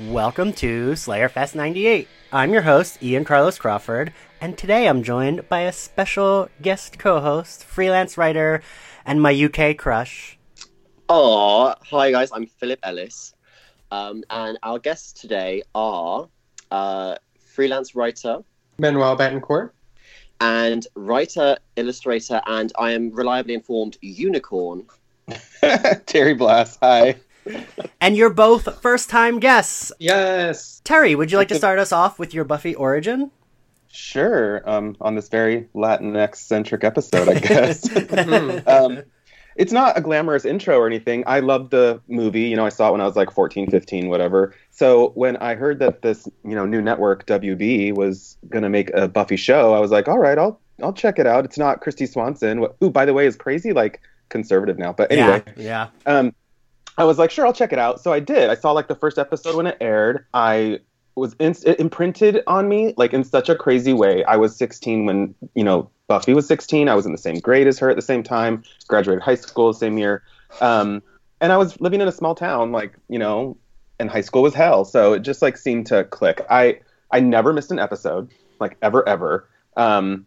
Welcome to Slayerfest 98. I'm your host, Ian Carlos Crawford, and today I'm joined by a special guest co host, freelance writer, and my UK crush. Oh, hi guys, I'm Philip Ellis. Um, and our guests today are uh, freelance writer Manuel Betancourt. and writer, illustrator, and I am reliably informed unicorn. Terry Blas, hi. And you're both first time guests. Yes. Terry, would you like to start us off with your Buffy origin? Sure, um, on this very Latinx centric episode, I guess. Um, it's not a glamorous intro or anything. I loved the movie. You know, I saw it when I was like 14, 15, whatever. So when I heard that this, you know, new network WB was gonna make a Buffy show, I was like, all right, I'll I'll check it out. It's not Kristy Swanson, who, by the way, is crazy like conservative now. But anyway, Yeah. um, I was like, sure, I'll check it out. So I did. I saw like the first episode when it aired. I was in- imprinted on me like in such a crazy way. I was 16 when you know Buffy was 16. I was in the same grade as her at the same time. Graduated high school the same year, um, and I was living in a small town. Like you know, and high school was hell. So it just like seemed to click. I I never missed an episode, like ever ever. Um,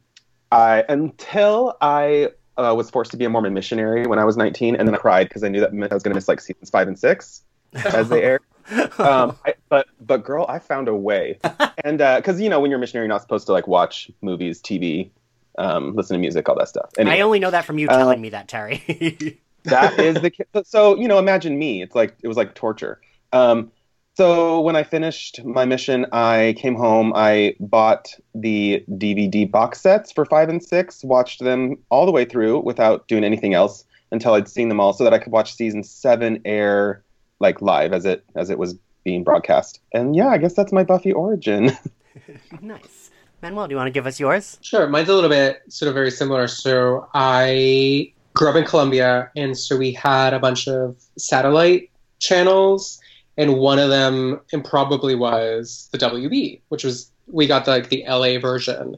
I until I uh, was forced to be a Mormon missionary when I was 19, and then I cried because I knew that meant I was going to miss like seasons five and six as they aired. Um, I, but but girl, I found a way, and because you know when you're a missionary, you're not supposed to like watch movies, TV, um, listen to music, all that stuff. Anyway, I only know that from you Uh, telling me that, Terry. that is the so you know imagine me it's like it was like torture um so when i finished my mission i came home i bought the dvd box sets for five and six watched them all the way through without doing anything else until i'd seen them all so that i could watch season seven air like live as it as it was being broadcast and yeah i guess that's my buffy origin nice. Manuel, do you want to give us yours? Sure. Mine's a little bit sort of very similar. So I grew up in Colombia, and so we had a bunch of satellite channels, and one of them improbably was the WB, which was we got like the LA version.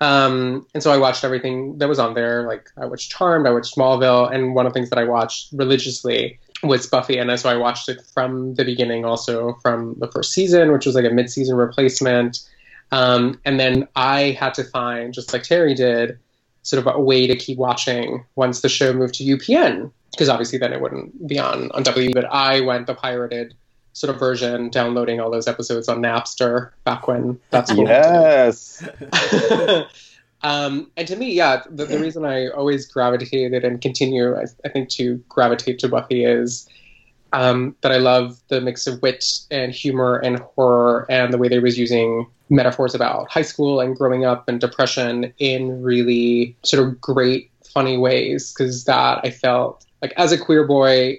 Um, and so I watched everything that was on there. Like I watched Charmed, I watched Smallville, and one of the things that I watched religiously was Buffy, and so I watched it from the beginning, also from the first season, which was like a mid-season replacement. Um, and then I had to find, just like Terry did, sort of a way to keep watching once the show moved to UPN, because obviously then it wouldn't be on on W. But I went the pirated sort of version, downloading all those episodes on Napster back when that's cool. yes um, and to me, yeah, the, the reason I always gravitated and continue, I, I think, to gravitate to Buffy is um, that I love the mix of wit and humor and horror and the way they was using metaphors about high school and growing up and depression in really sort of great, funny ways. Because that I felt like as a queer boy,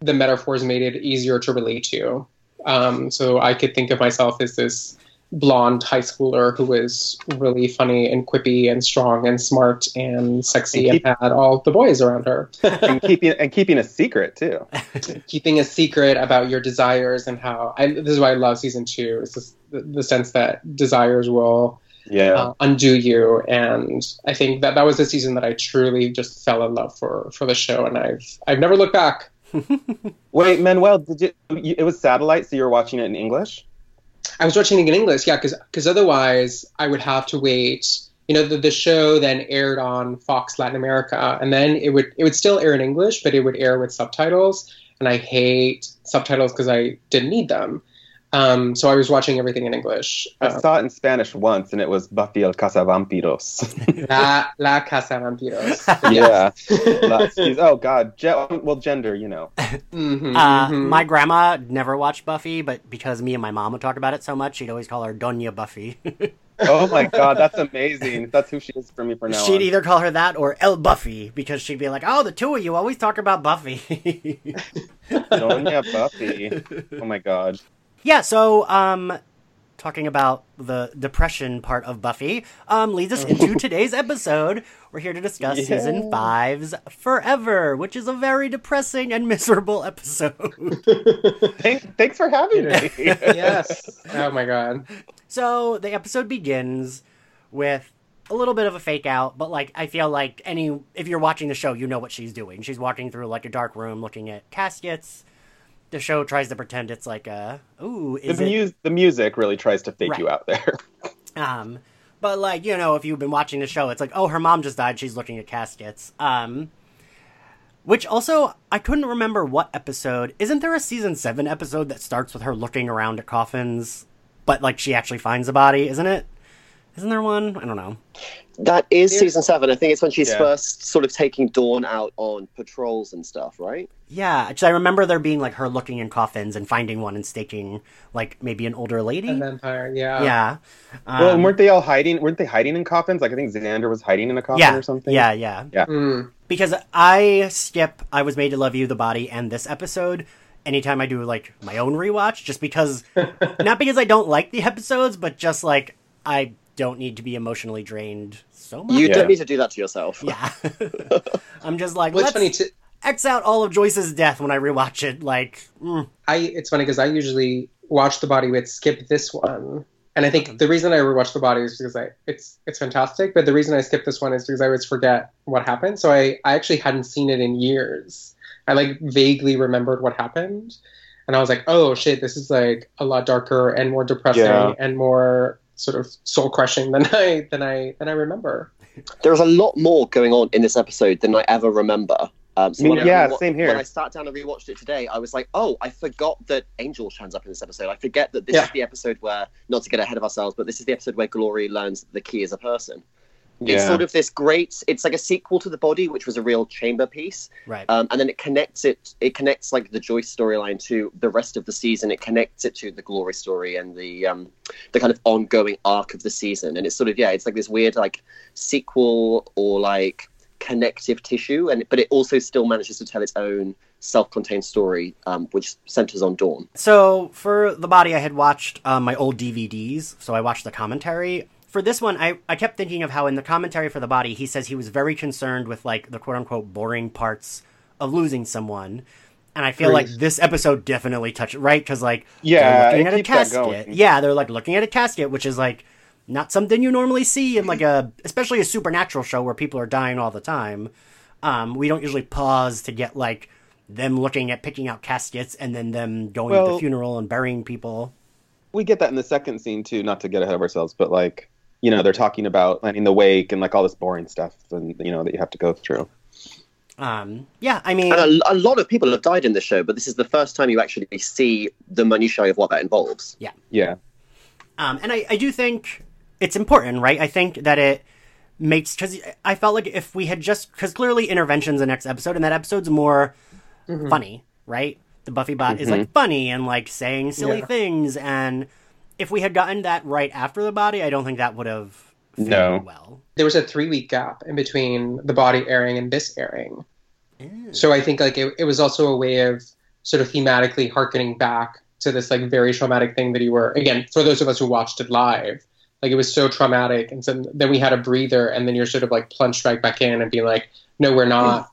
the metaphors made it easier to relate to. Um, so I could think of myself as this blonde high schooler who was really funny and quippy and strong and smart and sexy and, And had all the boys around her. and keeping and keeping a secret too Keeping a secret about your desires and how I, this is why I love season two. Is this, the, the sense that desires will yeah uh, undo you, and I think that that was the season that I truly just fell in love for for the show, and I've I've never looked back. Wait, Manuel, did you? It was satellite, so you were watching it in English. I was watching it in English, yeah, because otherwise I would have to wait. You know, the, the show then aired on Fox Latin America, and then it would it would still air in English, but it would air with subtitles. And I hate subtitles because I didn't need them. Um, so I was watching everything in English. I Uh, saw it in Spanish once, and it was Buffy el Cazavampiros. La La Casa Vampiros. yeah. La- oh God. Ge- well, gender, you know. Mhm, Uh, mhm. My grandma never watched Buffy, but because me and my mom would talk about it so much, she'd always call her Doña Buffy. Oh my God, that's amazing. That's who she is for me for now. she'd on. either call her that or El Buffy because she'd be like, "Oh, the two of you always talk about Buffy." Doña Buffy. Oh my God. Yeah. So, um, talking about the depression part of Buffy, um, leads us into today's episode. We're here to discuss Yeah. season five's Forever, which is a very depressing and miserable episode. Thank, thanks for having me. yes. Oh my god. So the episode begins with a little bit of a fake out, but like I feel like any if you're watching the show, you know what she's doing. She's walking through like a dark room looking at caskets the show tries to pretend it's like a ooh, The, is it the music really tries to fake you out there. Um, but like you know, if you've been watching the show, it's like, oh, her mom just died. She's looking at caskets. Um, which also I couldn't remember what episode. Isn't there a season seven episode that starts with her looking around at coffins, but like she actually finds a body? Isn't it? Isn't there one? I don't know. That is Yeah. season seven. I think it's when she's Yeah. first sort of taking Dawn out on patrols and stuff, right? Yeah, I remember there being like her looking in coffins and finding one and staking like maybe an older lady. A vampire, yeah. yeah. well, Um, and weren't they all hiding? Weren't they hiding in coffins? Like I think Xander was hiding in a coffin yeah, or something. yeah, yeah. Mm. because I skip I was made to love you the body and this episode anytime I do like my own rewatch just because not because I don't like the episodes but just like I don't need to be emotionally drained so much. You Yeah. don't need to do that to yourself. yeah. I'm just like Well, let's it's funny too. X out all of Joyce's death when I rewatch it like mm, I it's funny because I usually watch the body with skip this one, and I think the reason I rewatch the body is because I it's it's fantastic. But the reason I skip this one is because I always forget what happened. So I I actually hadn't seen it in years. I like vaguely remembered what happened, and I was like, oh shit, this is like a lot darker and more depressing Yeah. and more sort of soul crushing than I than I than I remember. There's a lot more going on in this episode than I ever remember. Um, so I mean, when yeah, rewa- same here. When I sat down and rewatched it today, I was like, "Oh, I forgot that Angel turns up in this episode. I forget that this Yeah. is the episode where, not to get ahead of ourselves, but this is the episode where Glory learns the key is a person. It's sort of this great. It's like a sequel to the Body, which was a real chamber piece, right. um, and then it connects it. It connects like the Joyce storyline to the rest of the season. It connects it to the Glory story and the um, the kind of ongoing arc of the season. And it's sort of yeah, it's like this weird like sequel or like connective tissue, and but it also still manages to tell its own self-contained story, um, which centers on Dawn. So for the body, I had watched um, my old DVDs, so I watched the commentary. For this one, I, I kept thinking of how in the commentary for the body, he says he was very concerned with like the quote unquote boring parts of losing someone. And I feel like this episode definitely touched right because like Yeah, they're looking at a casket. Yeah, they're like looking at a casket, which is like not something you normally see in like a especially a supernatural show where people are dying all the time. Um, we don't usually pause to get like them looking at picking out caskets and then them going to the funeral and burying people. we get that in the second scene too. Not to get ahead of ourselves, but like you know they're talking about planning the wake and like all this boring stuff and you know that you have to go through. Um, yeah, I mean, And a, a lot of people have died in this show, but this is the first time you actually see the minutiae of what that involves. Yeah, yeah Um, and I, I do think it's important, right? I think that it makes because I felt like if we had just because clearly interventions the next episode, and that episode's more Mhm. funny, right? The Buffy bot is like funny and like saying silly Yeah. things, and if we had gotten that right after the body, I don't think that would have fit No. well. There was a three week gap in between the body airing and this airing. Mm. So I think like it, it was also a way of sort of thematically harkening back to this like very traumatic thing that you were again for those of us who watched it live like it was so traumatic and so then we had a breather and then you're sort of like plunged right back in and being like no we're not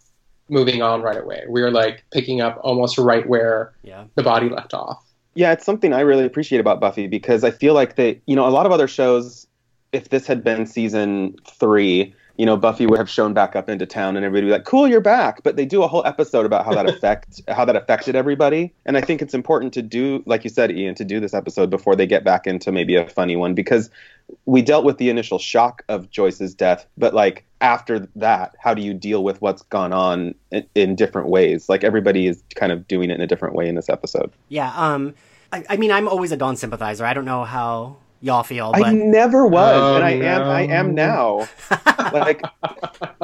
moving on right away we are like picking up almost right where Yeah, the body left off yeah, it's something I really appreciate about Buffy because I feel like they, you know, a lot of other shows, if this had been season three, you know, Buffy would have shown back up into town and everybody would be like, "Cool, you're back." But they do a whole episode about how that affect how that affected everybody, and I think it's important to do, like you said, Ian, to do this episode before they get back into maybe a funny one because we dealt with the initial shock of Joyce's death, but like after that, how do you deal with what's gone on in, in different ways? Like everybody is kind of doing it in a different way in this episode. yeah. Um, I, I mean, I'm always a Dawn sympathizer. I don't know how y'all feel, but I never was, Oh, and I am. I am now. like,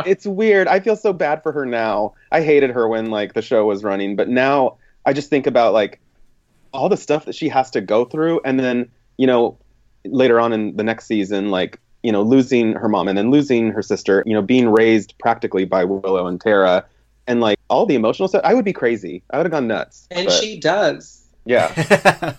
it's weird. I feel so bad for her now. I hated her when like the show was running, but now I just think about like all the stuff that she has to go through, and then you know later on in the next season, like you know losing her mom and then losing her sister. You know, being raised practically by Willow and Tara, and like all the emotional stuff. I would be crazy. I would have gone nuts. and but, she does yeah.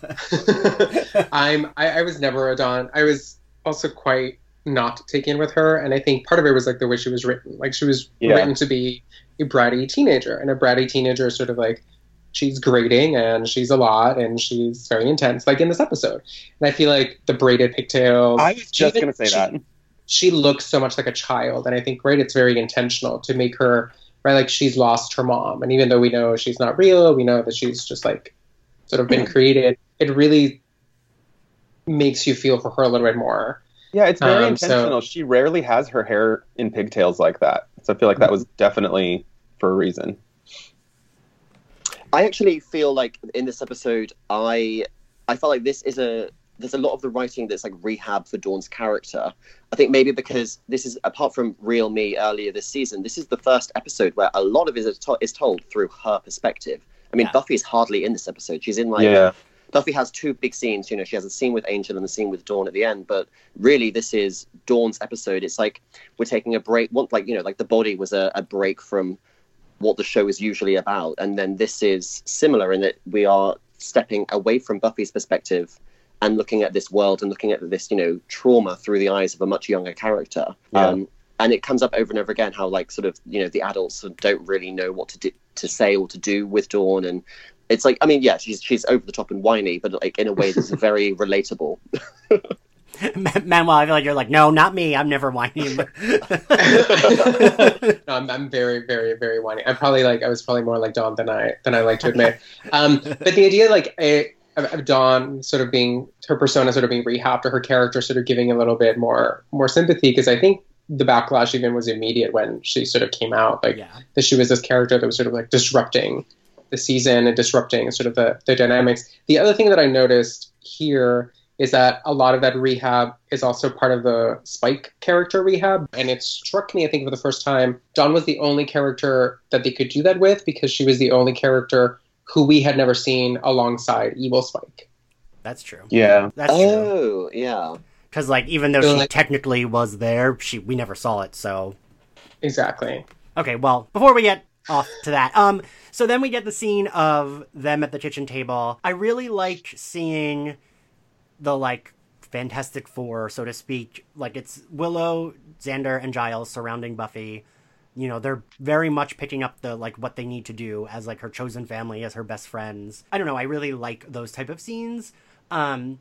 I'm I, I was never a Dawn. I was also quite not taken with her, and I think part of it was like the way she was written. Like she was Yeah. written to be a bratty teenager, and a bratty teenager is sort of like she's grating and she's a lot and she's very intense, like in this episode. And I feel like the braided pigtails. I was just even- gonna say she- that. She looks so much like a child, and I think right, it's very intentional to make her right like she's lost her mom, and even though we know she's not real, we know that she's just like sort of been created, it really makes you feel for her a little bit more. Yeah, it's very Um, so- intentional. She rarely has her hair in pigtails like that. So I feel like that was definitely for a reason. I actually feel like in this episode, I I felt like this is a there's a lot of the writing that's like rehab for Dawn's character. I think maybe because this is apart from Real Me earlier this season, this is the first episode where a lot of it is, to- is told through her perspective. I mean, Yeah. Buffy's hardly in this episode. She's in like yeah. Buffy has two big scenes. You know, she has a scene with Angel and the scene with Dawn at the end. But really, this is Dawn's episode. It's like we're taking a break. One, like you know, like the body was a, a break from what the show is usually about, and then this is similar in that we are stepping away from Buffy's perspective and looking at this world and looking at this, you know, trauma through the eyes of a much younger character. Yeah. Um, and it comes up over and over again how, like, sort of, you know, the adults don't really know what to do, to say or to do with Dawn, and it's like, I mean, yeah, she's she's over the top and whiny, but like in a way that's very relatable. Manuel, I feel like you're like, no, not me. I'm never whiny. no, I'm, I'm very, very, very whiny. I'm probably like I was probably more like Dawn than I than I like to admit. Um, but the idea, like, eh, of, of Dawn sort of being her persona, sort of being rehabbed, or her character sort of giving a little bit more more sympathy, because I think the backlash even was immediate when she sort of came out, like yeah. that she was this character that was sort of like disrupting the season and disrupting sort of the, the dynamics. The other thing that I noticed here is that a lot of that rehab is also part of the Spike character rehab. And it struck me, I think, for the first time, Dawn was the only character that they could do that with because she was the only character who we had never seen alongside Evil Spike. That's true. Yeah. That's true. oh, yeah. Because like, even though So, she like- technically was there, she we never saw it. So Exactly. Okay, well, before we get off to that, um, so then we get the scene of them at the kitchen table. I really like seeing the like Fantastic Four, so to speak. Like it's Willow, Xander, and Giles surrounding Buffy. You know, they're very much picking up the like what they need to do as like her chosen family, as her best friends. I don't know, I really like those type of scenes. Um,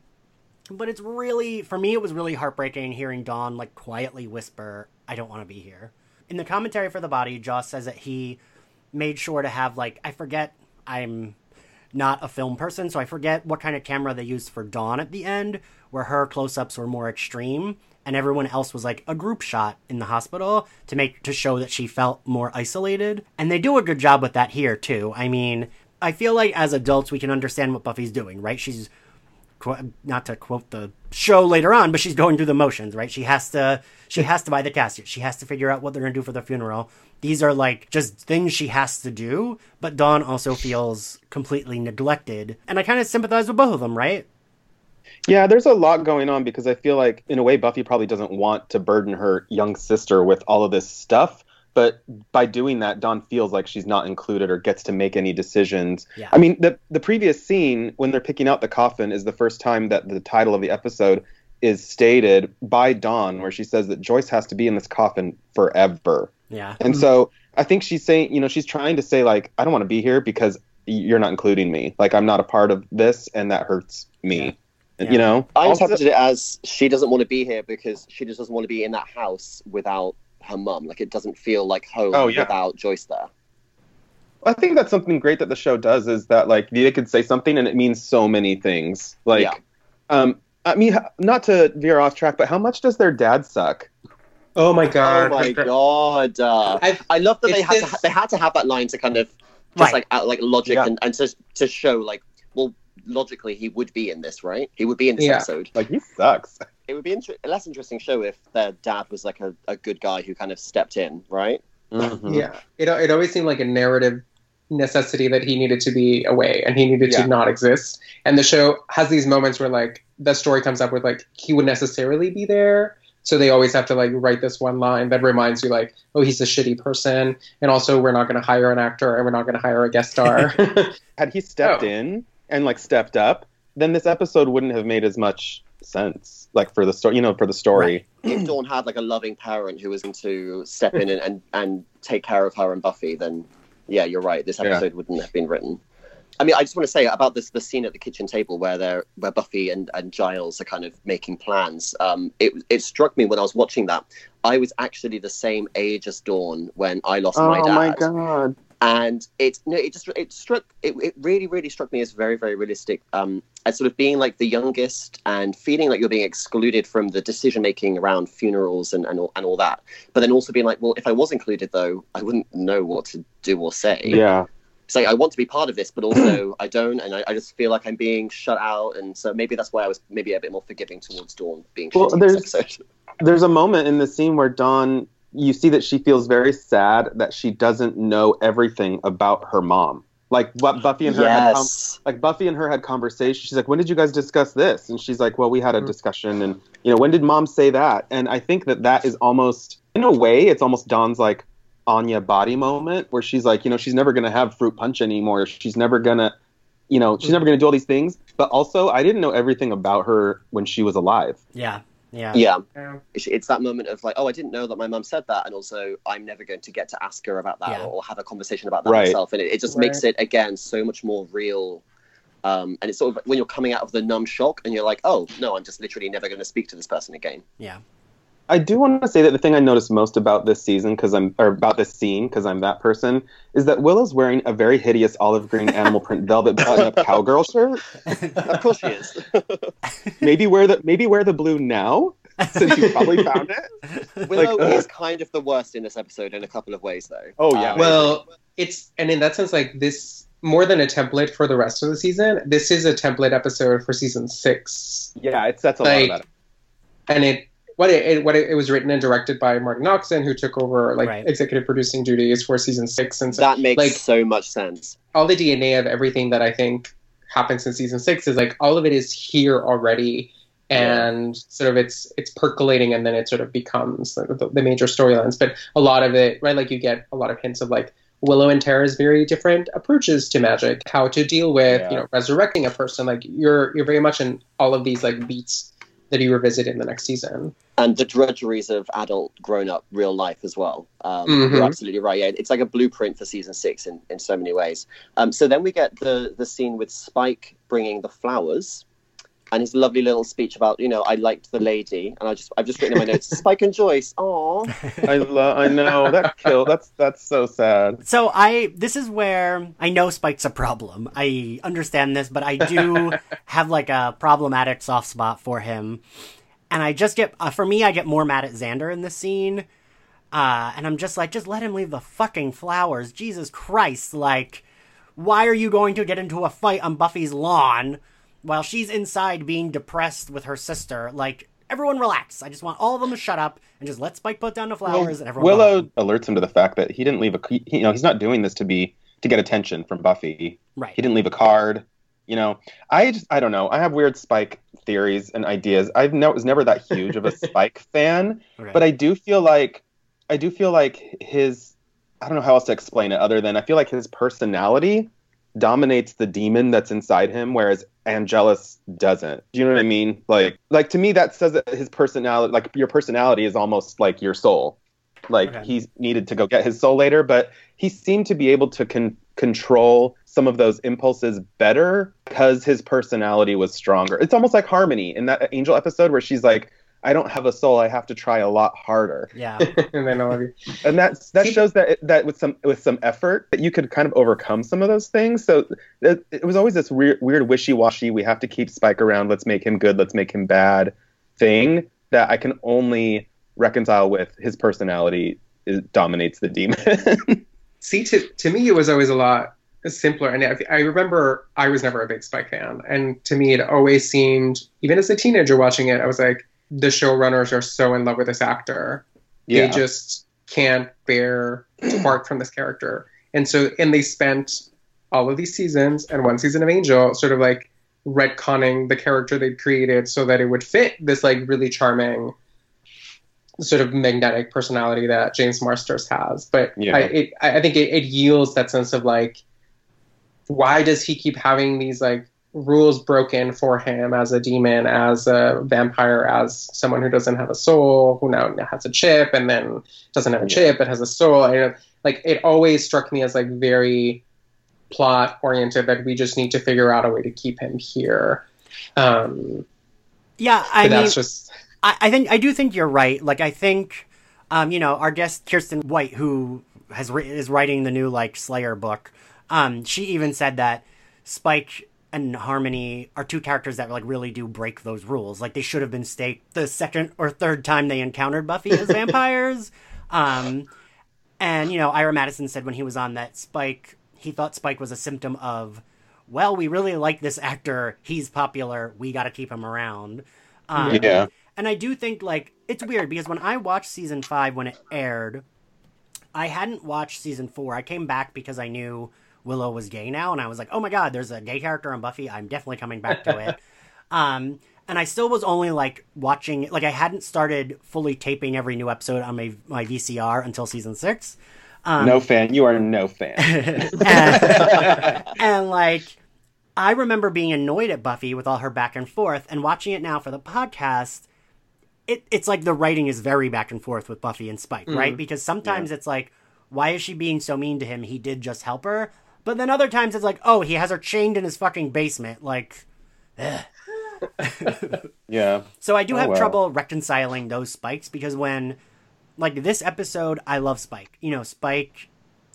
but it's really for me it was really heartbreaking hearing Dawn like quietly whisper, I don't want to be here in the commentary for the body, Joss says that he made sure to have like I forget I'm not a film person, so I forget what kind of camera they used for Dawn at the end, where her close-ups were more extreme, and everyone else was like a group shot in the hospital to make to show that she felt more isolated. And they do a good job with that here too. I mean, I feel like as adults we can understand what Buffy's doing, right? She's qu- not to quote the show later on, but she's going through the motions, right? She has to she has to buy the casket. She has to figure out what they're going to do for the funeral. These are like just things she has to do, but Dawn also feels completely neglected. And I kind of sympathize with both of them, right? Yeah, there's a lot going on because I feel like, in a way, Buffy probably doesn't want to burden her young sister with all of this stuff. But by doing that, Dawn feels like she's not included or gets to make any decisions. Yeah. I mean, the the previous scene when they're picking out the coffin is the first time that the title of the episode is stated by Dawn, where she says that Joyce has to be in this coffin forever. Yeah. And so I think she's saying, you know, she's trying to say like, I don't want to be here because you're not including me. Like I'm not a part of this, and that hurts me. Yeah. You know. I Also- interpreted it as she doesn't want to be here because she just doesn't want to be in that house without her mum. Like it doesn't feel like home Oh, yeah. without Joyce there. I think that's something great that the show does is that like they could say something and it means so many things. Like, Yeah. um, I mean, not to veer off track, but how much does their dad suck? Oh my god. oh my god! Uh, I've, love that they It's had to this- ha- they had to have that line to kind of just Right. like out, like logic Yeah. and, and to to show like well logically he would be in this right he would be in this Yeah. episode Like he sucks. It would be inter- a less interesting show if their dad was like a, a good guy who kind of stepped in right Mhm. Yeah, it it always seemed like a narrative necessity that he needed to be away and he needed Yeah. to not exist. And the show has these moments where like the story comes up with like he would necessarily be there. So they always have to like write this one line that reminds you like, oh, he's a shitty person, and also we're not going to hire an actor and we're not going to hire a guest star. Had he stepped Oh. in and like stepped up, then this episode wouldn't have made as much sense. Like for the story, you know, for the story. if Dawn had like a loving parent who was going to step in and, and and take care of her and Buffy then yeah you're right this Yeah. episode wouldn't have been written I mean, I just want to say about this the scene at the kitchen table where they're where Buffy and, and Giles are kind of making plans. Um, it it struck me when I was watching that I was actually the same age as Dawn when I lost my dad. oh my god. And it no, it just it struck it, it really really struck me as very very realistic um as sort of being like the youngest and feeling like you're being excluded from the decision making around funerals and and all, and all that. But then also being like well if i was included though i wouldn't know what to do or say. Yeah. like i want to be part of this but also i don't and I, I just feel like i'm being shut out. And so maybe that's why i was maybe a bit more forgiving towards dawn being Well, shitty in this there's- There's a moment in the scene where Dawn, you see that she feels very sad that she doesn't know everything about her mom. Like what Buffy and her had com- like Buffy and her had conversation. She's like, "When did you guys discuss this?" And she's like, "Well, we had a Mhm. discussion, and you know, when did Mom say that?" And I think that that is almost, in a way, it's almost Dawn's like Anya body moment, where she's like, you know, she's never gonna have fruit punch anymore. She's never gonna, you know, she's never gonna do all these things. But also, I didn't know everything about her when she was alive. Yeah, yeah, yeah Yeah. it's, it's that moment of like, oh, I didn't know that my mum said that, and also I'm never going to get to ask her about that Yeah. or, or have a conversation about that Right. myself, and it, it just Right. makes it again so much more real. Um, and it's sort of when you're coming out of the numb shock, and you're like, oh no, I'm just literally never going to speak to this person again. yeah. I do want to say that the thing I noticed most about this season, because I'm or about this scene, because I'm that person, is that Willow's wearing a very hideous olive green animal print velvet button-up cowgirl shirt. of course she is. Maybe wear the maybe wear the blue now, since you probably found it. Willow Like, is kind of the worst in this episode in a couple of ways, though. Oh yeah, Um, Well, it's and in that sense, like this more than a template for the rest of the season. This is a template episode for season six, yeah, it sets a like- lot about it. and it what it, it what it, it was written and directed by Marti Noxon, who took over like Right. executive producing duties for season six, and so that makes like- so much sense. all the DNA of everything that I think happens in season six is like all of it is here already, and sort of it's it's percolating, and then it sort of becomes the, the, the major storylines. But a lot of it, right? Like you get a lot of hints of like Willow and Tara's very different approaches to magic, how to deal with Yeah. you know resurrecting a person. Like you're you're very much in all of these like beats that you revisit in the next season. and the drudgeries of adult grown-up real life as well um, Mhm. you're absolutely right yeah it's like a blueprint for season six in, in so many ways um, so then we get the the scene with spike bringing the flowers and his lovely little speech about you know i liked the lady and i just i've just written in my notes spike and joyce oh I love. I know that kill. That's that's so sad. So I this is where I know Spike's a problem. I understand this, but I do have like a problematic soft spot for him. And I just get uh, for me I get more mad at Xander in this scene. Uh, and I'm just like just let him leave the fucking flowers. Jesus Christ, like why are you going to get into a fight on Buffy's lawn while she's inside being depressed with her sister? Like everyone relax. I just want all of them to shut up and just let Spike put down the flowers and everyone Willow alerts him to the fact that he didn't leave a. he- You know, he's not doing this to be to get attention from Buffy. Right. He didn't leave a card. You know, I just I don't know. I have weird Spike theories and ideas. I've no, was never that huge of a Spike fan, Okay. but I do feel like I do feel like his I don't know how else to explain it other than I feel like his personality dominates the demon that's inside him, whereas Angelus doesn't. Do you know what I mean? Like like to me that says that his personality like your personality is almost like your soul. Like Okay. he's needed to go get his soul later, but he seemed to be able to con- control some of those impulses better because his personality was stronger. It's almost like Harmony in that Angel episode where she's like, "I don't have a soul. I have to try a lot harder." yeah. and then all of you. and that's that See- shows that it, that with some with some effort that you could kind of overcome some of those things. So it, it was always this weird weird wishy washy. We have to keep Spike around. Let's make him good. Let's make him bad. Thing that I can only reconcile with his personality is, dominates the demon. See, to, to me, it was always a lot simpler. And I, I remember I was never a big Spike fan. And to me, it always seemed, even as a teenager watching it, I was like, the showrunners are so in love with this actor. yeah, They just can't bear to part from this character. And so, and they spent all of these seasons and one season of Angel sort of like retconning the character they'd created so that it would fit this like really charming sort of magnetic personality that James Marsters has. But Yeah. I, it, I I think it, it yields that sense of like, why does he keep having these like rules broken for him as a demon, as a vampire, as someone who doesn't have a soul, who now has a chip and then doesn't have a chip but has a soul? And like it always struck me as like very plot oriented that we just need to figure out a way to keep him here. Um, Yeah, I mean, that's just I, I think I do think you're right. Like I think, um, you know, our guest Kiersten White, who has is writing the new like Slayer book. Um, she even said that Spike and Harmony are two characters that like really do break those rules. Like they should have been staked the second or third time they encountered Buffy as vampires. Um, and you know, Ira Madison said when he was on that Spike, he thought Spike was a symptom of, well, we really like this actor. He's popular. We got to keep him around. Um, Yeah. and I do think like it's weird because when I watched season five when it aired, I hadn't watched season four. I came back because I knew Willow was gay now, and I was like, oh my god, there's a gay character on Buffy. I'm definitely coming back to it. um, and I still was only like watching, like I hadn't started fully taping every new episode on my my VCR until season six. Um, no fan. You are no fan. and, and like I remember being annoyed at Buffy with all her back and forth, and watching it now for the podcast, it it's like the writing is very back and forth with Buffy and Spike, right? Because sometimes it's like, why is she being so mean to him? He did just help her. But then other times it's like, oh, he has her chained in his fucking basement. Like, yeah. so I do Oh, have well. trouble reconciling those spikes because when, like this episode, I love Spike. You know, Spike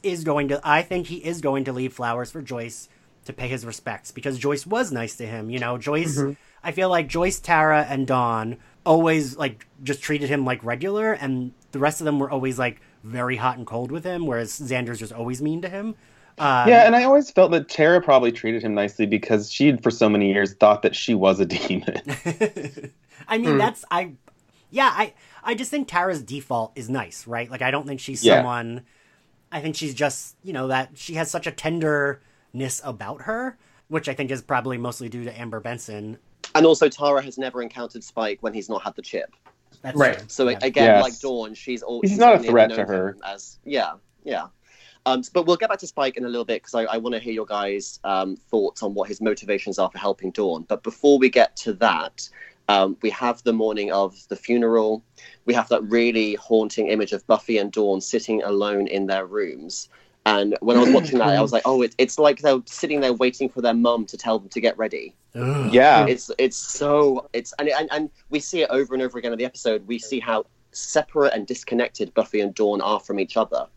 is going to. I think he is going to leave flowers for Joyce to pay his respects because Joyce was nice to him. You know, Joyce. Mm-hmm. I feel like Joyce, Tara, and Dawn always like just treated him like regular, and the rest of them were always like very hot and cold with him, whereas Xander's just always mean to him. Um, Yeah, and I always felt that Tara probably treated him nicely because she'd for so many years thought that she was a demon. I mean, that's I. Yeah, I I just think Tara's default is nice, right? Like I don't think she's Yeah. someone. I think she's just you know that she has such a tenderness about her, which I think is probably mostly due to Amber Benson. And also, Tara has never encountered Spike when he's not had the chip. That's Right. true. So Yeah. again, Yes. like Dawn, she's all. He's she's not a threat to her. As yeah, yeah. Um, but we'll get back to Spike in a little bit because I, I want to hear your guys' um, thoughts on what his motivations are for helping Dawn. But before we get to that, um, we have the morning of the funeral. We have that really haunting image of Buffy and Dawn sitting alone in their rooms. And when I was watching that, I was like, "Oh, it, it's like they're sitting there waiting for their mum to tell them to get ready." Ugh. yeah. it's it's so it's and, and and we see it over and over again in the episode. We see how separate and disconnected Buffy and Dawn are from each other,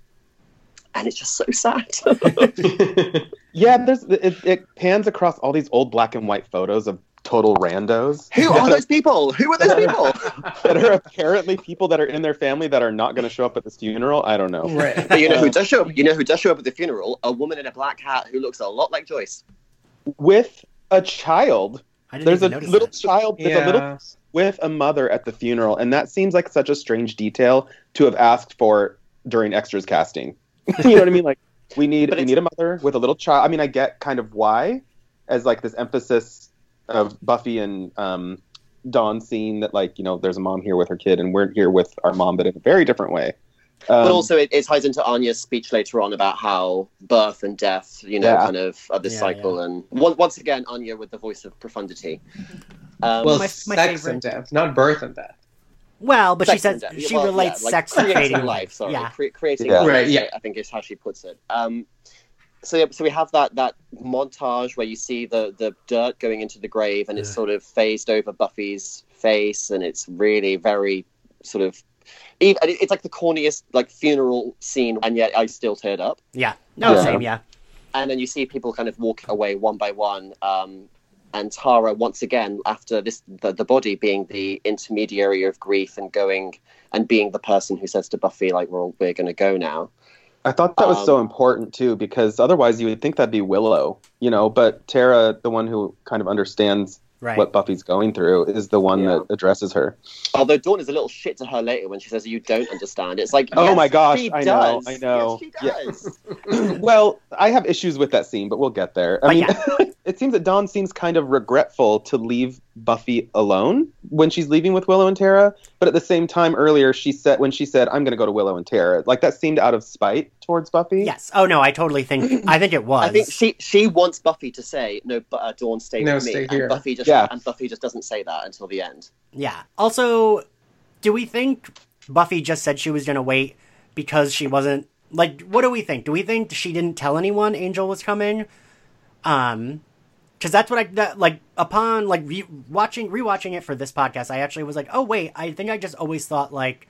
and it's just so sad. Yeah, there's it, it pans across all these old black and white photos of total randos. Who are those people? Who are those people? that are apparently people that are in their family that are not going to show up at this funeral. I don't know. right. but you know who does show up? You know who does show up at the funeral? A woman in a black hat who looks a lot like Joyce. With a child. I didn't There's a even notice little that. child. There's a little Yeah. with a mother at the funeral, and that seems like such a strange detail to have asked for during extras casting. you know what I mean? Like we need we need a mother with a little child. I mean, I get kind of why, as like this emphasis of Buffy and um, Dawn seeing that like you know there's a mom here with her kid, and we're here with our mom, but in a very different way. Um, But also, it, it ties into Anya's speech later on about how birth and death, you know, Yeah. kind of are this Yeah, cycle. And one, once again, Anya with the voice of profundity. Um, Well, my- my sex favorite- and death, not birth and death. Well, but she sex and says she Well, relates yeah, like sex to creating life. Sorry, Yeah. Cre- creating Yeah. life. Right, yeah. I think is how she puts it. Um, so yeah, so we have that that montage where you see the the dirt going into the grave, and it's sort of phased over Buffy's face, and it's really very sort of. Even, it's like the corniest like funeral scene, and yet I still teared up. Yeah. No, Yeah. same. Yeah. and then you see people kind of walk away one by one um, and tara once again after this the, the body being the intermediary of grief and going and being the person who says to buffy like we're going to go now I thought that was Um, so important too, because otherwise you would think that'd be Willow, you know. But Tara, the one who kind of understands Right. what Buffy's going through, is the one Yeah. that addresses her. although dawn is a little shit to her later when she says you don't understand it's like Oh yes, my gosh, she I know, does. I know. yes, she Yeah. well, I have issues with that scene, but we'll get there. I But mean, it seems that Dawn seems kind of regretful to leave Buffy alone when she's leaving with Willow and Tara. But at the same time, earlier she said when she said, "I'm going to go to Willow and Tara," like that seemed out of spite towards Buffy. Yes. Oh no, I totally think. I think it was. I think she she wants Buffy to say no, but uh, Dawn stay No, with me, stay and. Buffy just Yeah. and Buffy just doesn't say that until the end. Yeah. Also, do we think Buffy just said she was going to wait because she wasn't like what do we think? Do we think she didn't tell anyone Angel was coming? Um cuz that's what I that, like upon like re- watching rewatching it for this podcast, I actually was like, "Oh wait, I think I just always thought like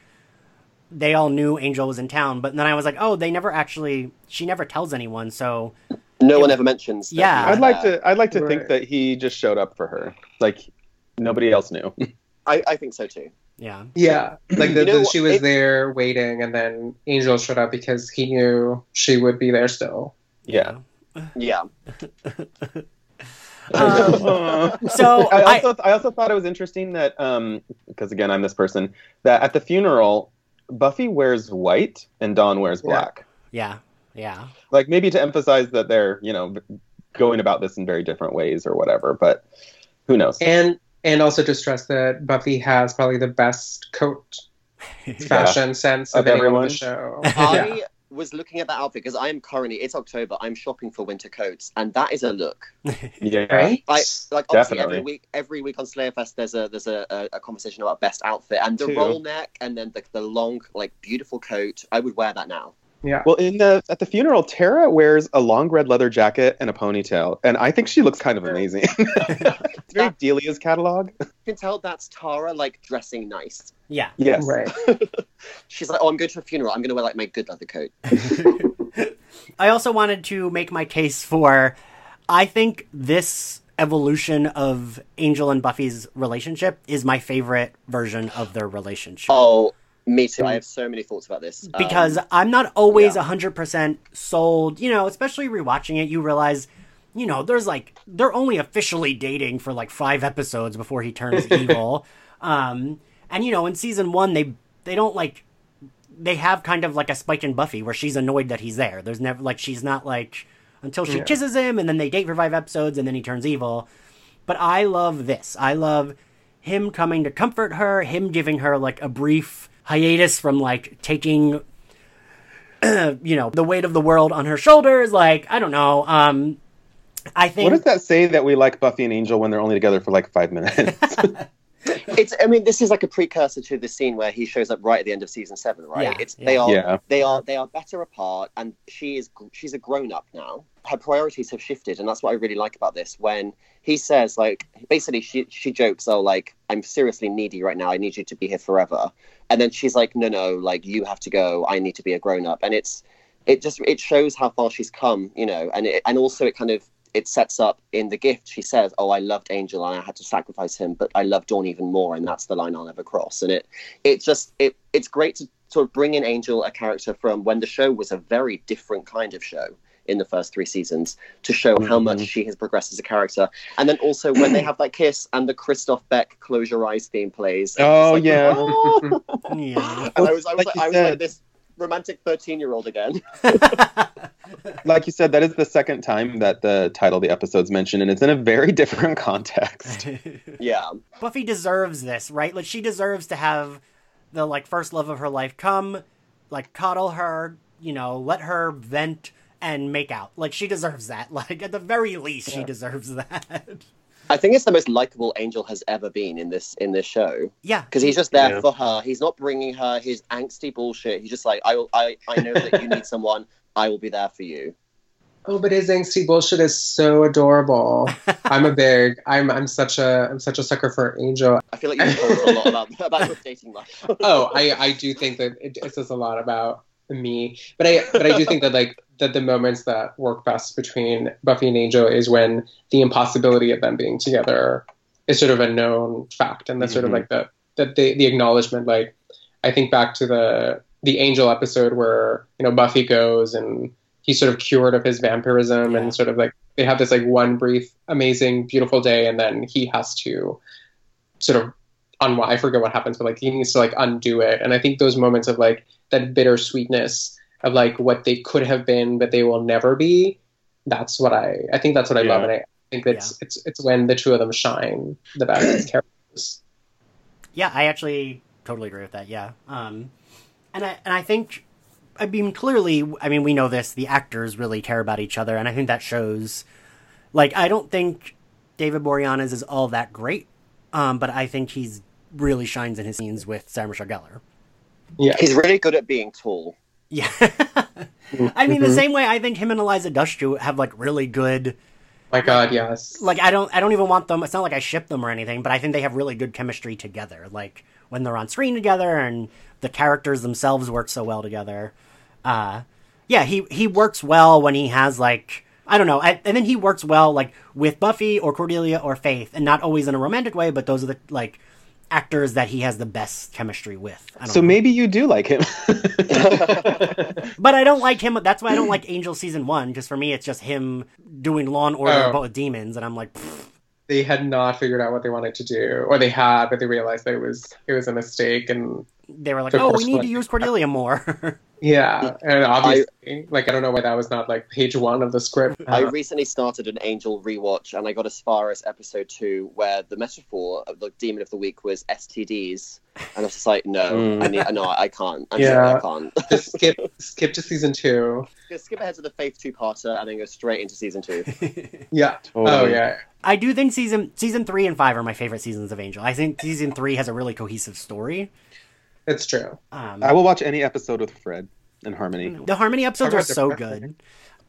they all knew Angel was in town, but then I was like, oh, they never actually. She never tells anyone, so No one ever mentions. that Yeah. I'd like there. to. I'd like to Right. think that he just showed up for her. Like nobody else knew. I, I think so too. yeah. Yeah, like the, You know, the, she was it- there waiting, and then Angel showed up because he knew she would be there still. Yeah. Yeah. Um, so I I, also I also thought it was interesting that um because again I'm this person that at the funeral Buffy wears white and Dawn wears black. yeah, yeah, Like maybe to emphasize that they're you know going about this in very different ways or whatever. But who knows? And and also to stress that Buffy has probably the best coat fashion sense of, Of everyone. on the show. I was looking at that outfit because I am currently it's October. I'm shopping for winter coats, and that is a look. yeah. Right? I like obviously Definitely. every week. Every week on Slayerfest, there's a there's a, a, a conversation about best outfit, and the Two. roll neck, and then the, the long like beautiful coat. I would wear that now. Yeah. Well, in the at the funeral, Tara wears a long red leather jacket and a ponytail, and I think she looks kind of amazing. it's very Delia's catalog. You can tell that's Tara like dressing nice. yeah. Yes. Right. She's like, oh, I'm going to a funeral. I'm going to wear like my good leather coat. I also wanted to make my case for I think this evolution of Angel and Buffy's relationship is my favorite version of their relationship. Oh, me too. I have so many thoughts about this Um, because I'm not always yeah. a 100% sold, you know, especially rewatching it, you realize, you know, there's like, they're only officially dating for like five episodes before he turns evil. Um, and, you know, in season one, they, they don't like, they have kind of like a Spike and Buffy where she's annoyed that he's there. There's never, like, she's not like, until she Yeah. kisses him and then they date for five episodes and then he turns evil. But I love this. I love him coming to comfort her, him giving her like a brief hiatus from like taking you know, the weight of the world on her shoulders, like I don't know. Um I think What does that say that we like Buffy and Angel when they're only together for like five minutes? it's. I mean, this is like a precursor to the scene where he shows up right at the end of season seven, right? Yeah, it's yeah. they are Yeah. they are they are better apart, and she is she's a grown up now. Her priorities have shifted, and that's what I really like about this. When he says, like, basically, she she jokes, "Oh, like I'm seriously needy right now. I need you to be here forever," and then she's like, "No, no, like you have to go. I need to be a grown up," and it's it just it shows how far she's come, you know, and it, and also it kind of it sets up in the gift. She says, "Oh, I loved Angel and I had to sacrifice him, but I love Dawn even more, and that's the line I'll never cross." And it it just it it's great to sort of bring in Angel, a character from when the show was a very different kind of show in the first three seasons, to show how Mhm. much she has progressed as a character, and then also when they have that kiss and the Christoph Beck "Close Your Eyes" theme plays. Oh, like, yeah. "Oh!" yeah. and I was I was Like like, I was said. like this romantic thirteen year old again. like you said, that is the second time that the title of the episode's mentioned, and it's in a very different context. Yeah. Buffy deserves this, right? Like she deserves to have the like first love of her life come, like coddle her, you know, let her vent and make out. Like she deserves that. Like at the very least, she deserves that. I think it's the most likable Angel has ever been in this in this show yeah, because he's just there Yeah. for her. He's not bringing her his angsty bullshit. He's just like, I will, I, I know that you need someone. I will be there for you. Oh, but his angsty bullshit is so adorable. I'm a big. I'm. I'm such a. I'm such a sucker for Angel. I feel like you've told a lot about about your dating life. Oh, I. I do think that it, it says a lot about me. But I. But I do think that like that the moments that work best between Buffy and Angel is when the impossibility of them being together is sort of a known fact, and that's sort of Mhm. like the that the the acknowledgement. Like I think back to the the Angel episode where you know Buffy goes and he's sort of cured of his vampirism Yeah. and sort of like they have this like one brief amazing beautiful day and then he has to sort of unwind I forget what happens but like he needs to like undo it and I think those moments of like that bittersweetness of like what they could have been but they will never be that's what I I think that's what I love and I think it's it's it's when the two of them shine the best characters yeah, I actually totally agree with that. Yeah, um, and I and I think, I mean, clearly, I mean, we know this. The actors really care about each other, and I think that shows. Like, I don't think David Boreanaz is all that great, um, but I think he's really shines in his scenes with Sarah Michelle Gellar. yeah He's really good at being tall. Yeah. I mean, the Mhm. same way I think him and Eliza Dushku have like really good. my god yes Like, I don't, I don't even want them. It's not like I ship them or anything, but I think they have really good chemistry together. Like when they're on screen together, and the characters themselves work so well together. Uh, yeah, he he works well when he has like I don't know, and, and then he works well like with Buffy or Cordelia or Faith, and not always in a romantic way, but those are the like actors that he has the best chemistry with. I don't So know. maybe you do like him. But I don't like him. That's why I don't like Angel season one because for me it's just him doing Law and Order Oh. but with demons, and I'm like, pfft. They had not figured out what they wanted to do, or they had, but they realized that it was it was a mistake, and they were like, Of oh, we need not. to use Cordelia more. yeah, and obviously, like I don't know why that was not like page one of the script. I Uh, recently started an Angel rewatch, and I got as far as episode two, where the metaphor of the demon of the week was STDs, and I was just like, no, Mm. I need, no, I can't. I'm Yeah. sorry, I can't. just skip skip to season two. Just skip ahead to the Faith two-parter, and then go straight into season two. Yeah. Oh yeah. I do think season season three and five are my favorite seasons of Angel. I think season three has a really cohesive story. It's true. Um, I will watch any episode with Fred and Harmony. The Harmony episodes are so the- good.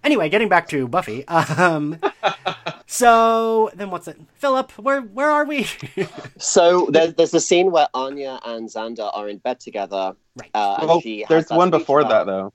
Anyway, getting back to Buffy. Um, so then what's it? Philip, where where are we? So there's there's the scene where Anya and Xander are in bed together. Right. Uh, and Well, she there's one speech before that though.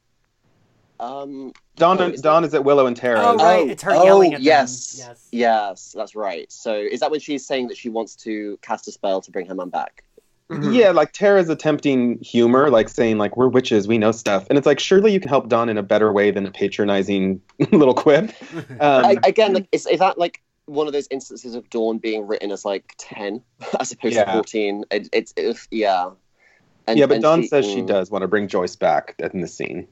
Um, Dawn, Oh, is Dawn is at Willow and Tara. Oh, right. it's her yelling at them. yes, Yes. yes, that's right. So is that when she's saying that she wants to cast a spell to bring her mum back? Mhm. Yeah, like Tara's attempting humor, like saying like we're witches, we know stuff, and it's like surely you can help Dawn in a better way than a patronizing little quip. Um, I, again, like, is, is that like one of those instances of Dawn being written as like ten as opposed to fourteen? It, it's it's yeah. And, yeah, but and Dawn says she mm, does want to bring Joyce back in the scene.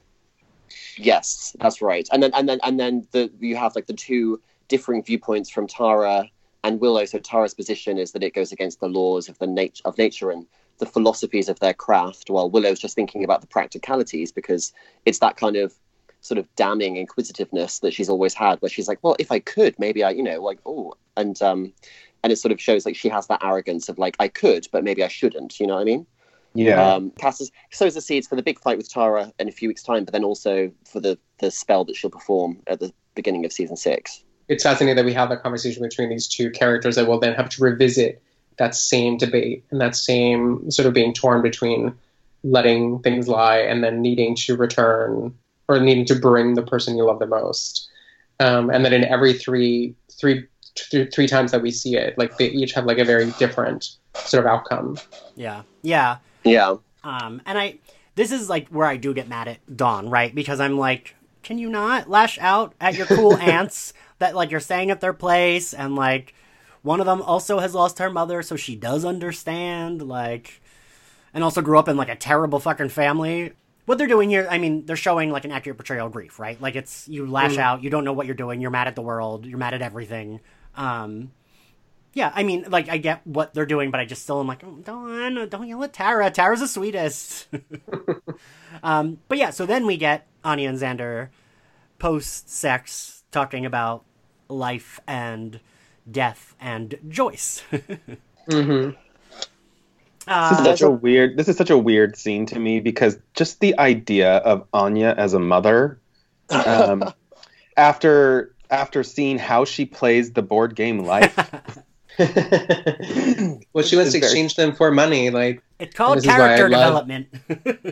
Yes, that's right. And then and then and then the you have like the two differing viewpoints from Tara and Willow. So Tara's position is that it goes against the laws of the nature of nature and the philosophies of their craft, while Willow's just thinking about the practicalities because it's that kind of sort of damning inquisitiveness that she's always had, where she's like, well, if I could, maybe I, you know, like, oh, and um, and it sort of shows like she has that arrogance of like, I could, but maybe I shouldn't. You know what I mean? Yeah, Um, Cass sows the seeds for the big fight with Tara in a few weeks' time, but then also for the, the spell that she'll perform at the beginning of season six. It's fascinating that we have that conversation between these two characters that will then have to revisit that same debate and that same sort of being torn between letting things lie and then needing to return or needing to bring the person you love the most. Um, and then in every three, three, th- three times that we see it, like they each have like a very different sort of outcome. yeah, yeah. Yeah, Um, and I, this is like where I do get mad at Dawn, right? Because I'm like, can you not lash out at your cool aunts that like you're staying at their place and like one of them also has lost her mother, so she does understand, like, and also grew up in like a terrible fucking family. What they're doing here, I mean, they're showing like an accurate portrayal of grief, right? Like it's you lash Mhm. out, you don't know what you're doing, you're mad at the world, you're mad at everything. Um, yeah, I mean, like I get what they're doing, but I just still am like, oh, don't don't yell at Tara. Tara's the sweetest. um, but yeah, so then we get Anya and Xander post sex talking about life and death and Joyce. hmm this uh, is such a weird. This is such a weird scene to me because just the idea of Anya as a mother, um, after after seeing how she plays the board game life, well, she wants to It's very- exchange them for money, like it's called character love- development.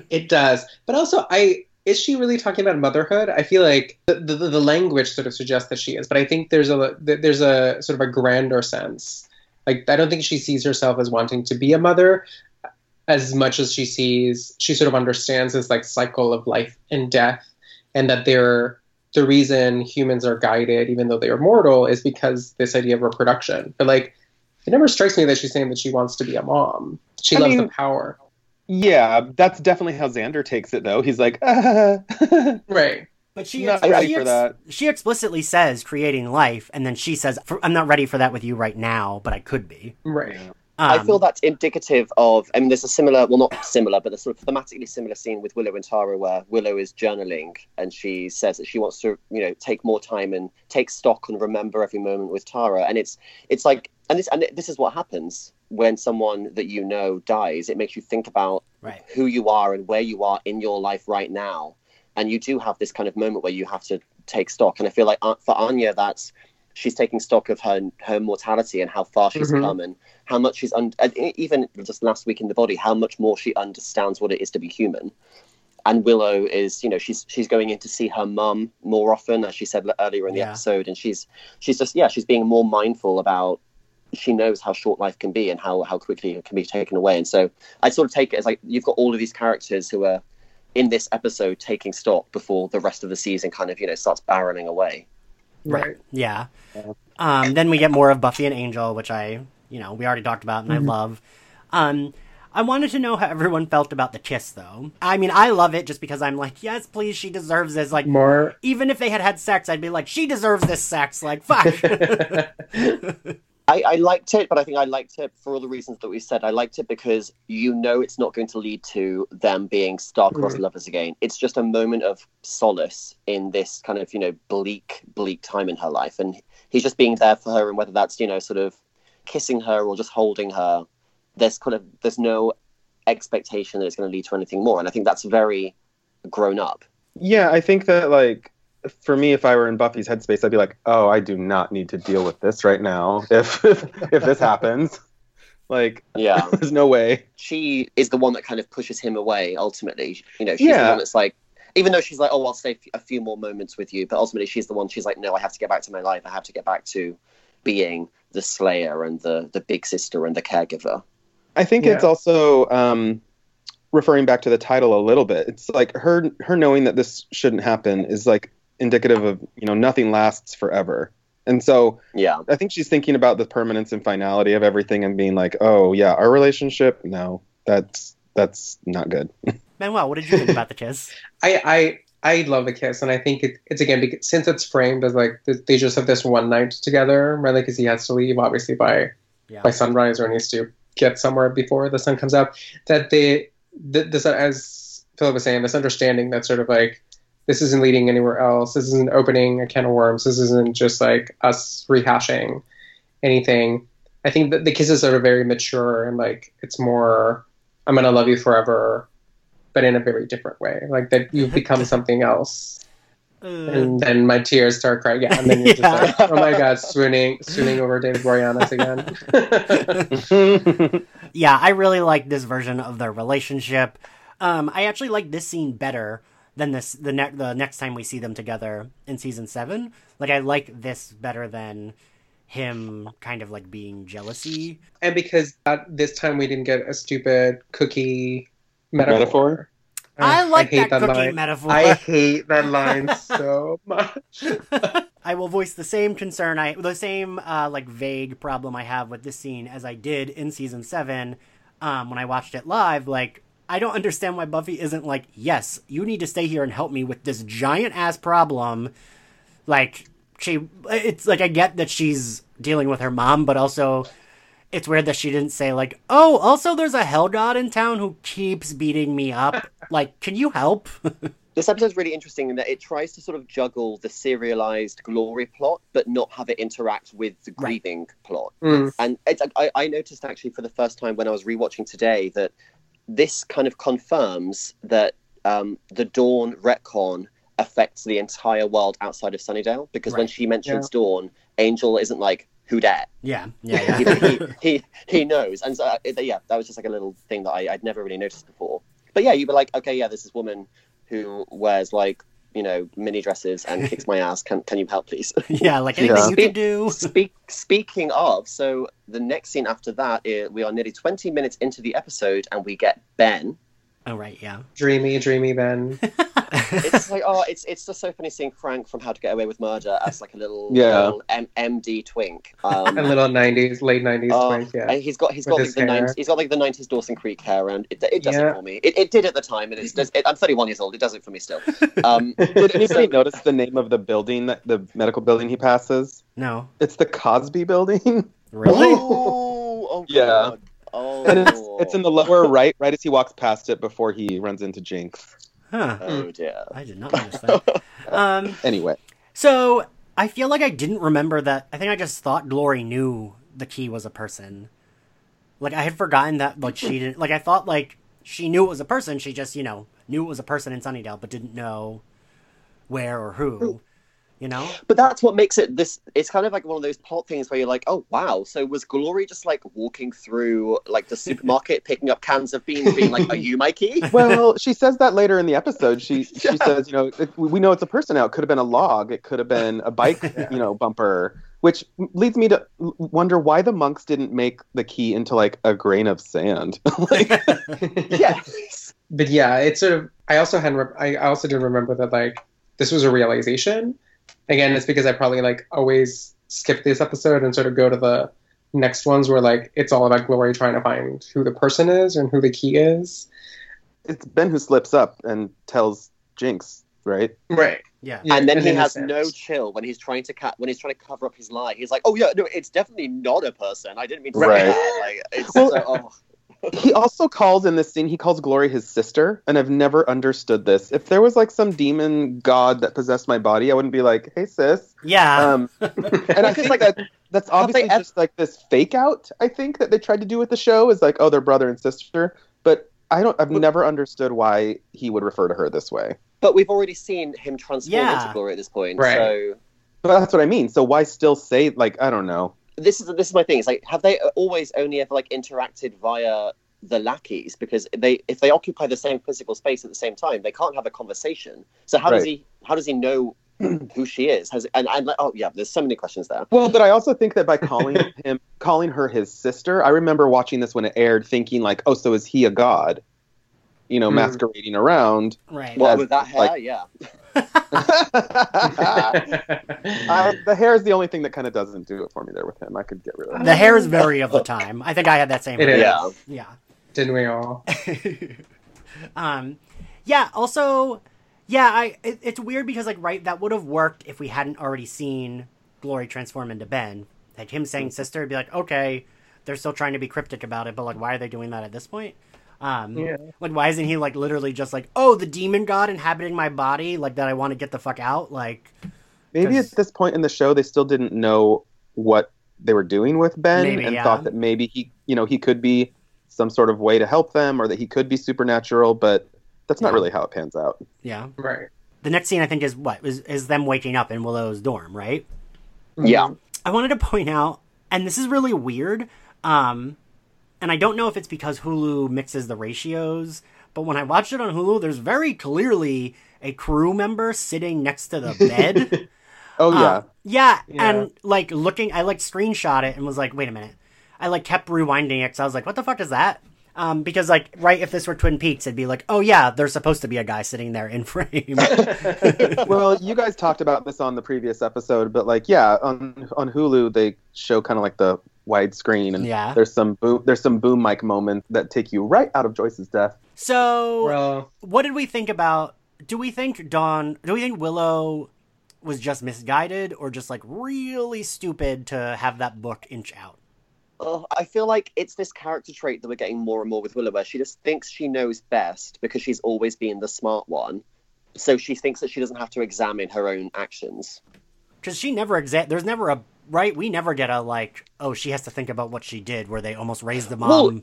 It does, but also I is she really talking about motherhood? I feel like the, the, the language sort of suggests that she is, but I think there's a there's a sort of a grander sense. Like I don't think she sees herself as wanting to be a mother as much as she sees she sort of understands this like cycle of life and death, and that they're the reason humans are guided, even though they are mortal, is because this idea of reproduction. But like, it never strikes me that she's saying that she wants to be a mom. She I loves mean, the power. yeah, that's definitely how Xander takes it. Though he's like, ah. Right. But she Not ex- ready she for that. She explicitly says creating life, and then she says, "I'm not ready for that with you right now, but I could be." Right. I Um, feel that's indicative of. I mean, there's a similar, well, not similar, but a sort of thematically similar scene with Willow and Tara, where Willow is journaling and she says that she wants to, you know, take more time and take stock and remember every moment with Tara. And it's, it's like, and this, and this is what happens when someone that you know dies. It makes you think about right. who you are and where you are in your life right now. And you do have this kind of moment where you have to take stock. And I feel like uh, for Anya, that's she's taking stock of her her mortality and how far she's Mhm. come and how much she's un- and even just last week in the body how much more she understands what it is to be human and willow is you know she's she's going in to see her mum more often as she said earlier in the Yeah. episode and she's she's just yeah she's being more mindful about she knows how short life can be and how how quickly it can be taken away and so i sort of take it as like you've got all of these characters who are in this episode taking stock before the rest of the season kind of you know starts barreling away Right. Yeah. Um, then we get more of Buffy and Angel, which I, you know, we already talked about and I love. Um, I wanted to know how everyone felt about the kiss, though. I mean, I love it just because I'm like, yes, please, she deserves this. Like, More. even if they had had sex, I'd be like, she deserves this sex. Like, fuck. I, I liked it, but I think I liked it for all the reasons that we said. I liked it because you know it's not going to lead to them being star-crossed Mhm. lovers again. It's just a moment of solace in this kind of you know bleak, bleak time in her life, and he's just being there for her. And whether that's you know sort of kissing her or just holding her, there's kind of there's no expectation that it's going to lead to anything more. And I think that's very grown up. Yeah, I think that like for me, if I were in Buffy's headspace, I'd be like, "Oh, I do not need to deal with this right now. If if, if this happens, like, Yeah. there's no way." she is the one that kind of pushes him away ultimately you know she's the one that's like even though she's like oh i'll stay a few more moments with you but ultimately she's the one she's like no i have to get back to my life i have to get back to being the slayer and the the big sister and the caregiver I think Yeah. it's also um, referring back to the title a little bit. It's like her her knowing that this shouldn't happen is like indicative of you know nothing lasts forever, and so yeah I think she's thinking about the permanence and finality of everything and being like, oh yeah, our relationship, no, that's that's not good. Manuel, what did you think about the kiss? I I I love the kiss, and I think it, it's again because since it's framed as like they just have this one night together, right? Because he has to leave obviously by Yeah. by sunrise or needs to get somewhere before the sun comes up. That they th- this as Philip was saying, this understanding that sort of like this isn't leading anywhere else. This isn't opening a can of worms. This isn't just like us rehashing anything. I think that the kisses are very mature and like it's more I'm gonna love you forever, but in a very different way. Like that you've become something else. Uh, And then my tears start crying. Yeah, and then you're Yeah. just like, oh my god, swooning, swooning over David Boreanaz again. yeah, I really like this version of their relationship. Um, I actually like this scene better than this the ne- the next time we see them together in season seven. Like I like this better than him kind of like being jealousy. and because that, this time we didn't get a stupid cookie metaphor. Metaphor? I like hate that, cookie line. metaphor. I hate that line so much. I will voice the same concern I the same uh, like vague problem I have with this scene as I did in season seven um, when I watched it live. Like I don't understand why Buffy isn't like, yes, you need to stay here and help me with this giant ass problem. Like she, it's like I get that she's dealing with her mom, but also it's weird that she didn't say like, oh, also there's a hell god in town who keeps beating me up. like, can you help? this episode's really interesting in that it tries to sort of juggle the serialized glory plot but not have it interact with the Right. grieving plot Mm. And it's, I, I noticed actually for the first time when I was rewatching today that this kind of confirms that um, the Dawn retcon affects the entire world outside of Sunnydale because when she mentions Dawn, Angel isn't like who dat. yeah, yeah, he, yeah. he, he he knows, and so uh, yeah, that was just like a little thing that I, I'd never really noticed before. But yeah, you were like, okay, yeah, this is woman who wears like you know mini dresses and kicks my ass. Can can you help, please? yeah, like anything Yeah. you can do. Speak, speaking of, so the next scene after that, eh, we are nearly 20 minutes into the episode and we get Ben. Oh right, yeah. Dreamy, dreamy Ben. It's like, oh, it's it's just so funny seeing Frank from How to Get Away with Murder as like a little, Yeah. little M- MD twink. Um, a little '90s, late '90s oh, twink. Yeah. and he's got he's With got like the 90s, he's got like the 90s Dawson Creek hair, and it, it does Yeah. it for me. It, it did at the time, and it's does. It, I'm 31 years old. It does it for me still. Um, Did anybody notice the name of the building, that the medical building he passes? No, It's the Cosby Building, really? Oh, oh Yeah. God. Oh, and it's it's in the lower right, right as he walks past it before he runs into Jinx. Huh. Oh dear. I did not notice that. um, Anyway, so I feel like I didn't remember that. I think I just thought Glory knew the key was a person. Like I had forgotten that. Like she didn't. Like I thought like she knew it was a person. She just you know knew it was a person in Sunnydale, but didn't know where or who. You know? But that's what makes it this. It's kind of like one of those plot things where you're like, oh wow. So was Glory just like walking through like the supermarket, picking up cans of beans, being like, "Are you Mikey?" well, she says that later in the episode. She she says, you know, it, we know it's a person now. It could have been a log. It could have been a bike, you know, bumper. Which leads me to wonder why the monks didn't make the key into like a grain of sand. like, yes. but yeah, it's sort of. I also hadn't. Re- I I also didn't remember that like this was a realization. Again, it's because I probably like always skip this episode and sort of go to the next ones where like it's all about Glory trying to find who the person is and who the key is. it's Ben who slips up and tells Jinx, right? Right. Yeah. Yeah, and then he has innocent. no chill when he's trying to ca- when he's trying to cover up his lie. He's like, "Oh yeah, no, it's definitely not a person. I didn't mean to Right. say that." Like, it's Well- so, oh. He also calls in this scene. He calls Glory his sister, and I've never understood this. If there was like some demon god that possessed my body, I wouldn't be like, "Hey sis." Yeah. Um, and I think like, that that's obviously they ev- just like this fake out. I think that they tried to do with the show is like, oh, they're brother and sister, but I don't. I've But- never understood why he would refer to her this way. But we've already seen him transform Yeah. into Glory at this point. Right. So But that's what I mean. So why still say like I don't know? This is this is my thing. It's like, have they always only ever like interacted via the lackeys? Because they if they occupy the same physical space at the same time, they can't have a conversation. So how does he how does he know who she is? Has and and like, oh yeah, there's so many questions there. Well, but I also think that by calling him, calling her his sister, I remember watching this when it aired, thinking like, oh, so is he a god? You know, Hmm. masquerading around. right. Well, As, with that hair, like- yeah. I, the hair is the only thing that kind of doesn't do it for me there with him. I could get rid of it. the hair is very of the time. I think I had that same. It idea. is. Yeah. Didn't we all? um, yeah. Also, yeah. I it, it's weird because like right that would have worked if we hadn't already seen Glory transform into Ben. Like him saying sister would be like, okay, they're still trying to be cryptic about it, but like, why are they doing that at this point? Um, Yeah. like, why isn't he like literally just like, oh, the demon god inhabiting my body, like that I want to get the fuck out, like. Maybe 'Cause- at this point in the show, they still didn't know what they were doing with Ben, Maybe, and yeah. thought that maybe he, you know, he could be some sort of way to help them, or that he could be supernatural. But that's not Yeah. really how it pans out. Yeah. Right. The next scene I think is what is is them waking up in Willow's dorm, right? Yeah. I wanted to point out, and this is really weird, um, and I don't know if it's because Hulu mixes the ratios, but when I watched it on Hulu, there's very clearly a crew member sitting next to the bed. Oh Uh, yeah, yeah, Yeah. and like looking, I like screenshot it and was like, wait a minute. I like kept rewinding it because I was like, what the fuck is that? Um, because like, right, if this were Twin Peaks, it'd be like, oh yeah, there's supposed to be a guy sitting there in frame. well, you guys talked about this on the previous episode, but like, yeah, on on Hulu they show kind of like the widescreen, and Yeah. there's some boom, there's some boom mic moments that take you right out of Joyce's death. so, Well, what did we think about? Do we think Dawn? Do we think Willow was just misguided, or just like really stupid to have that book inch out? Oh, I feel like it's this character trait that we're getting more and more with Willow, where she just thinks she knows best because she's always been the smart one. So she thinks that she doesn't have to examine her own actions. Because she never exa- There's never a right. We never get a like. Oh, she has to think about what she did, where they almost raised the mom. Well,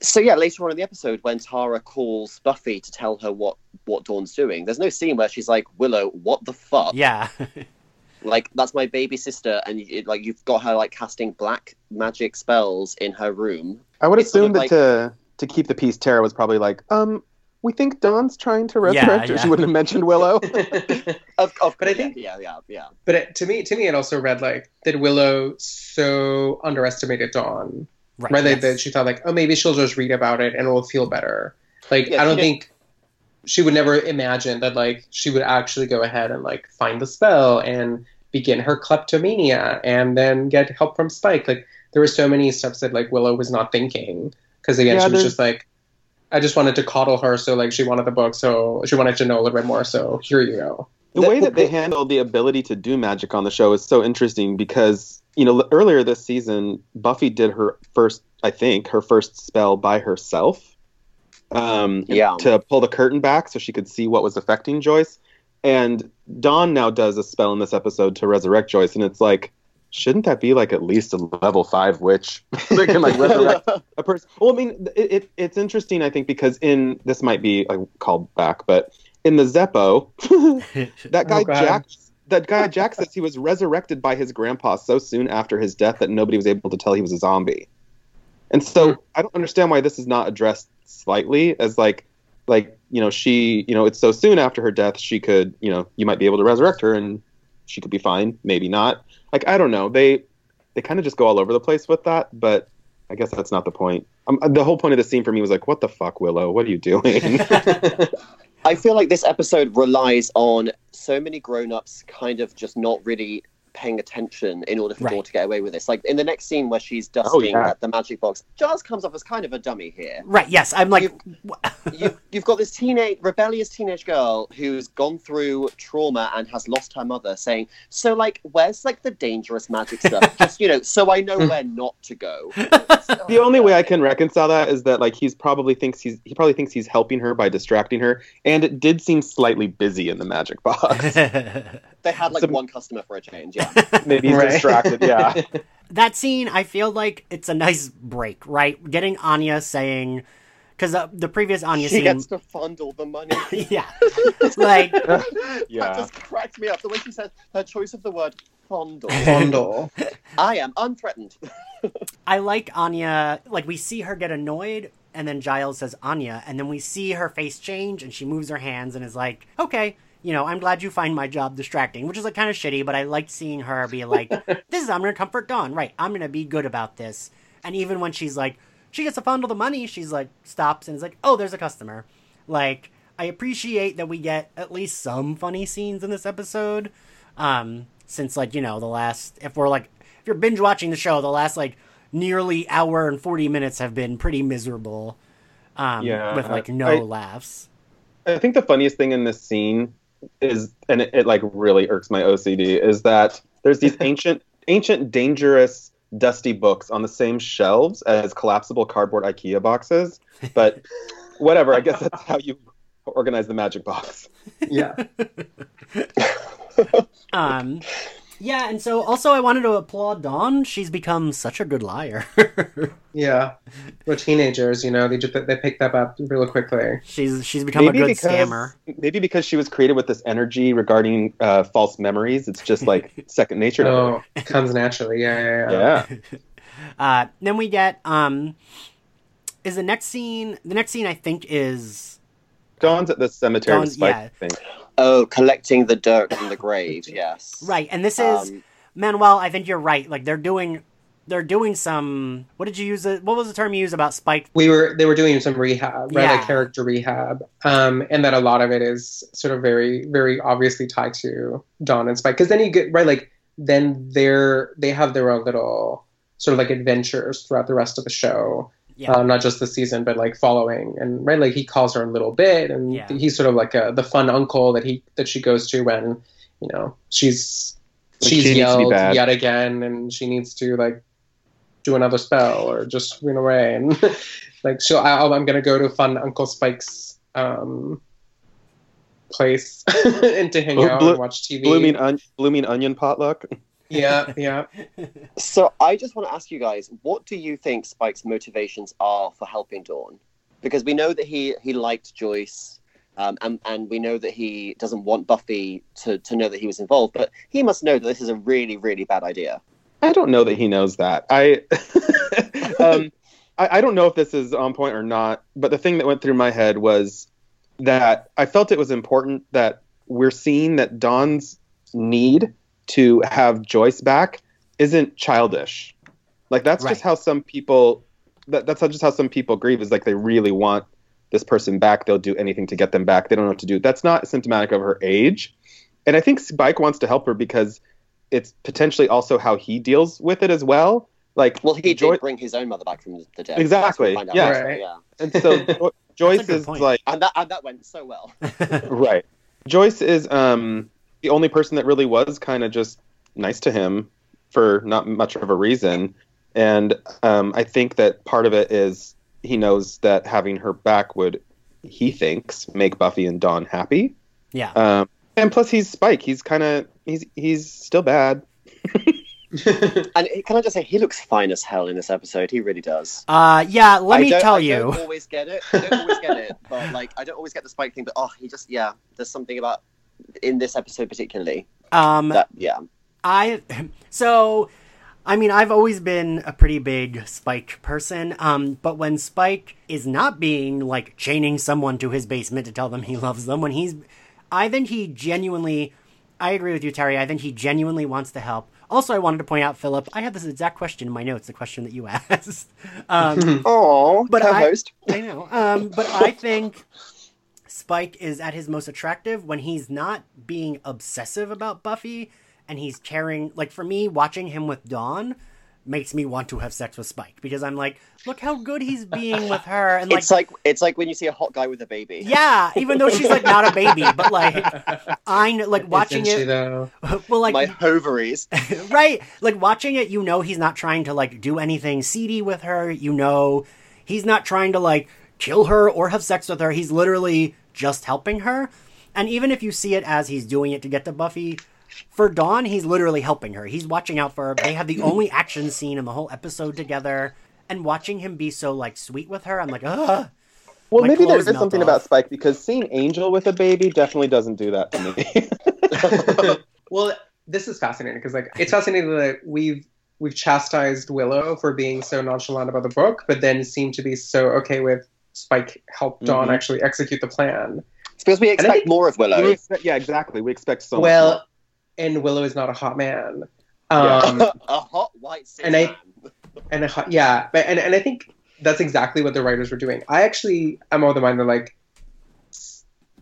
So yeah, later on in the episode, when Tara calls Buffy to tell her what what Dawn's doing, there's no scene where she's like, "Willow, what the fuck?" yeah, Like that's my baby sister, and you, like you've got her like casting black magic spells in her room. I would It's sort assume of that like- to to keep the peace, Tara was probably like, um, we think Dawn's trying to Yeah, resurrect her. yeah. She wouldn't have mentioned Willow. Of, of But I think- yeah, yeah, yeah. but it, to me, to me, it also read like that Willow so underestimated Dawn, right. right? That- yes. That she thought like, oh, maybe she'll just read about it and it will feel better. Like, Yeah, I don't she think she would never imagine that like she would actually go ahead and like find the spell and begin her kleptomania and then get help from Spike. Like, there were so many steps that like Willow was not thinking because again, Yeah, she was there's- just like. I just wanted to coddle her, so like she wanted the book, so she wanted to know a little bit more. So here you go. the way that they handle the ability to do magic on the show is so interesting because you know earlier this season buffy did her first i think her first spell by herself um Yeah. to pull the curtain back so she could see what was affecting joyce and dawn now does a spell in this episode to resurrect joyce and it's like shouldn't that be like at least a level five witch? That can like resurrect a person. Well, I mean, it, it, it's interesting, I think, because in this might be called back, but in the Zeppo, that guy Oh, Jack that guy Jack says he was resurrected by his grandpa so soon after his death that nobody was able to tell he was a zombie. And so hmm. I don't understand why this is not addressed slightly as like like you know she you know it's so soon after her death she could you know you might be able to resurrect her and she could be fine maybe not like I don't know they they kind of just go all over the place with that but I guess that's not the point. Um, the whole point of the scene for me was like, what the fuck, Willow? What are you doing? I feel like this episode relies on so many grown-ups kind of just not really paying attention in order for Right. Dawn to get away with this. Like in the next scene where she's dusting oh, yeah. at the magic box, Giles comes off as kind of a dummy here. Right. Yes. I'm like. you, you've got this teenage, rebellious teenage girl who's gone through trauma and has lost her mother, saying, "So, like, where's like the dangerous magic stuff? Just you know, so I know hmm. where not to go." the only way I can reconcile that is that like he's probably thinks he's he probably thinks he's helping her by distracting her, and it did seem slightly busy in the magic box. they had like Some- one customer for a change. Yeah, Maybe he's Right. distracted. Yeah. that scene, I feel like it's a nice break, right? Getting Anya saying, because uh, the previous Anya she scene, gets to fondle the money. yeah, like That just cracked me up. The way she said her choice of the word fondle. Fondle. I am unthreatened. I like Anya. Like we see her get annoyed, and then Giles says Anya, and then we see her face change, and she moves her hands and is like, "Okay, you know, I'm glad you find my job distracting," which is like kind of shitty, but I liked seeing her be like, "This is I'm gonna comfort Dawn, right? I'm gonna be good about this." And even when she's like, she gets to fondle the money, she's like stops and is like, "Oh, there's a customer." Like I appreciate that we get at least some funny scenes in this episode. Um, since like you know the last, if we're like if you're binge watching the show, the last like nearly hour and 40 minutes have been pretty miserable um Yeah, with like no I- laughs I think the funniest thing in this scene is, and it, it like really irks my OCD, is that there's these ancient, ancient, dangerous, dusty books on the same shelves as collapsible cardboard IKEA boxes. But whatever, I guess that's how you organize the magic box. Yeah. um yeah and so also i wanted to applaud dawn she's become such a good liar Yeah. We're teenagers, you know, they just they pick that up really quickly. she's she's become a good scammer maybe because she was created with this energy regarding uh, false memories. It's just like second nature to. Oh, it comes naturally. Yeah, yeah, yeah. Yeah. uh then we get um is the next scene the next scene i think is Dawn's at the cemetery Dawn's- with yeah. I think. Oh, collecting the dirt from the grave. Yes. right and this is Um, manuel i think you're right like they're doing they're doing some what did you use it what was the term you used about spike we were they were doing some rehab right Yeah. like character rehab um and that a lot of it is sort of very very obviously tied to dawn and spike because then you get right like then they're they have their own little sort of like adventures throughout the rest of the show Yeah. um, not just the season but like following and right like he calls her a little bit and Yeah. he's sort of like a, the fun uncle that he that she goes to when you know she's Like, she's she needs to be yelled yet again and she needs to like do another spell or just run away and like so I, i'm gonna go to fun uncle spike's um place and to hang Oh, out Blo- and watch tv Blooming, on- blooming onion potluck. yeah yeah So I just want to ask you guys, what do you think Spike's motivations are for helping Dawn? Because we know that he he liked Joyce, um, and and we know that he doesn't want Buffy to to know that he was involved. But he must know that this is a really really bad idea. I don't know that he knows that. I, um, I, I don't know if this is on point or not. But the thing that went through my head was that I felt it was important that we're seeing that Dawn's need to have Joyce back isn't childish. Like that's Right. just how some people. That, that's how, just how some people grieve. Is like they really want this person back. They'll do anything to get them back. They don't know what to do. That's not symptomatic of her age. And I think Spike wants to help her because it's potentially also how he deals with it as well. Like, Well, he Joy- did bring his own mother back from the dead. Exactly, That's what we find out yeah. Right. yeah. and so Jo- Joyce is point. like, And that and that went so well. right. Joyce is um the only person that really was kind of just nice to him for not much of a reason, and um, I think that part of it is he knows that having her back would, he thinks, make Buffy and Dawn happy. yeah Um, and plus, he's Spike. He's kind of he's he's still bad. And can I just say, he looks fine as hell in this episode. He really does. uh yeah let I me tell I you don't always get it. I don't always get it, but like I don't always get the Spike thing. But oh, he just yeah. There's something about in this episode particularly. Um, That yeah. I so I mean I've always been a pretty big Spike person. Um, but when Spike is not being like chaining someone to his basement to tell them he loves them, when he's, I think he genuinely. I agree with you, Terry. I think he genuinely wants to help. Also, I wanted to point out, Philip, I had this exact question in my notes, the question that you asked. Um, Oh, But I- co-host. I know. Um, but I think Spike is at his most attractive when he's not being obsessive about Buffy and he's caring. Like for me, watching him with Dawn makes me want to have sex with Spike because I'm like, look how good he's being with her, and like, it's like it's like when you see a hot guy with a baby. yeah, even though she's like not a baby, but like I know, like watching Isn't she, it. though? Well, like My ovaries. right like watching it you know he's not trying to like do anything seedy with her you know he's not trying to like kill her or have sex with her he's literally just helping her. And even if you see it as he's doing it to get to buffy for dawn he's literally helping her. He's watching out for her. They have the only action scene in the whole episode together. And watching him be so like sweet with her i'm like ugh. Well, My maybe there clothes is melt something off. about Spike because seeing Angel with a baby definitely doesn't do that to me. well, this is fascinating because like it's fascinating that we've we've chastised Willow for being so nonchalant about the book, but then seem to be so okay with Spike help Dawn Mhm. actually execute the plan. It's because we expect think- more of We Willow. expect- yeah, exactly. We expect so much. well, and Willow is not a hot man. Yeah. Um, a hot white And I- and a, hot- yeah, but and and I think that's exactly what the writers were doing. I actually am of the mind that like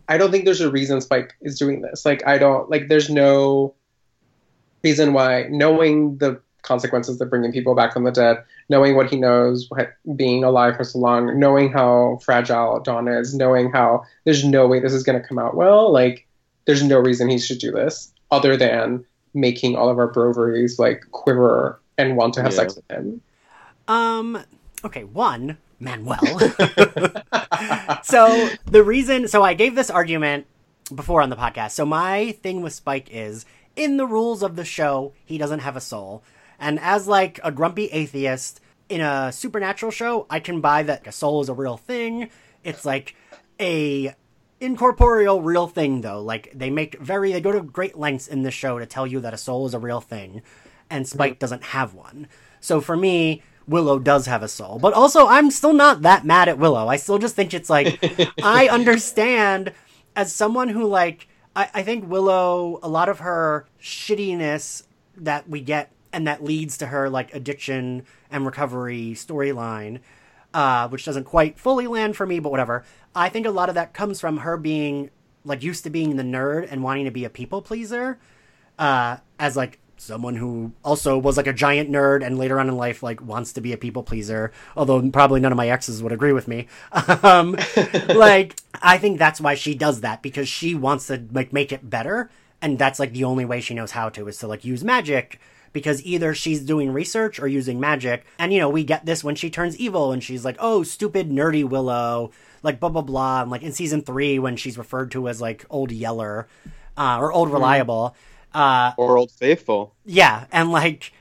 I don't think there's a reason Spike is doing this. Like I don't like there's no reason why knowing the consequences of bringing people back from the dead, knowing what he knows, what, being alive for so long, knowing how fragile Dawn is, knowing how there's no way this is going to come out well. Like there's no reason he should do this other than making all of our broveries like quiver and want to have Yeah. sex with him. Um. Okay. One, Manuel. so the reason, so I gave this argument before on the podcast. So my thing with Spike is, in the rules of the show, he doesn't have a soul, and as like a grumpy atheist in a supernatural show, I can buy that a soul is a real thing. It's like a incorporeal real thing though. Like they make very they go to great lengths in this show to tell you that a soul is a real thing and spike doesn't have one. So for me willow does have a soul. But also i'm still not that mad at willow. I still just think it's like i understand as someone who like I, I think willow a lot of her shittiness that we get and that leads to her like addiction and recovery storyline uh, which doesn't quite fully land for me, but whatever. I think a lot of that comes from her being like used to being the nerd and wanting to be a people pleaser, uh, as like someone who also was like a giant nerd and later on in life like wants to be a people pleaser. Although probably none of my exes would agree with me. um, like I think that's why she does that because she wants to like make it better, and that's like the only way she knows how to is to like use magic because either she's doing research or using magic. And, you know, we get this when she turns evil and she's like, oh, stupid, nerdy Willow, like, blah, blah, blah. And, like, in season three, when she's referred to as, like, Old Yeller uh, or Old Reliable. Uh, or Old Faithful. yeah. And, like,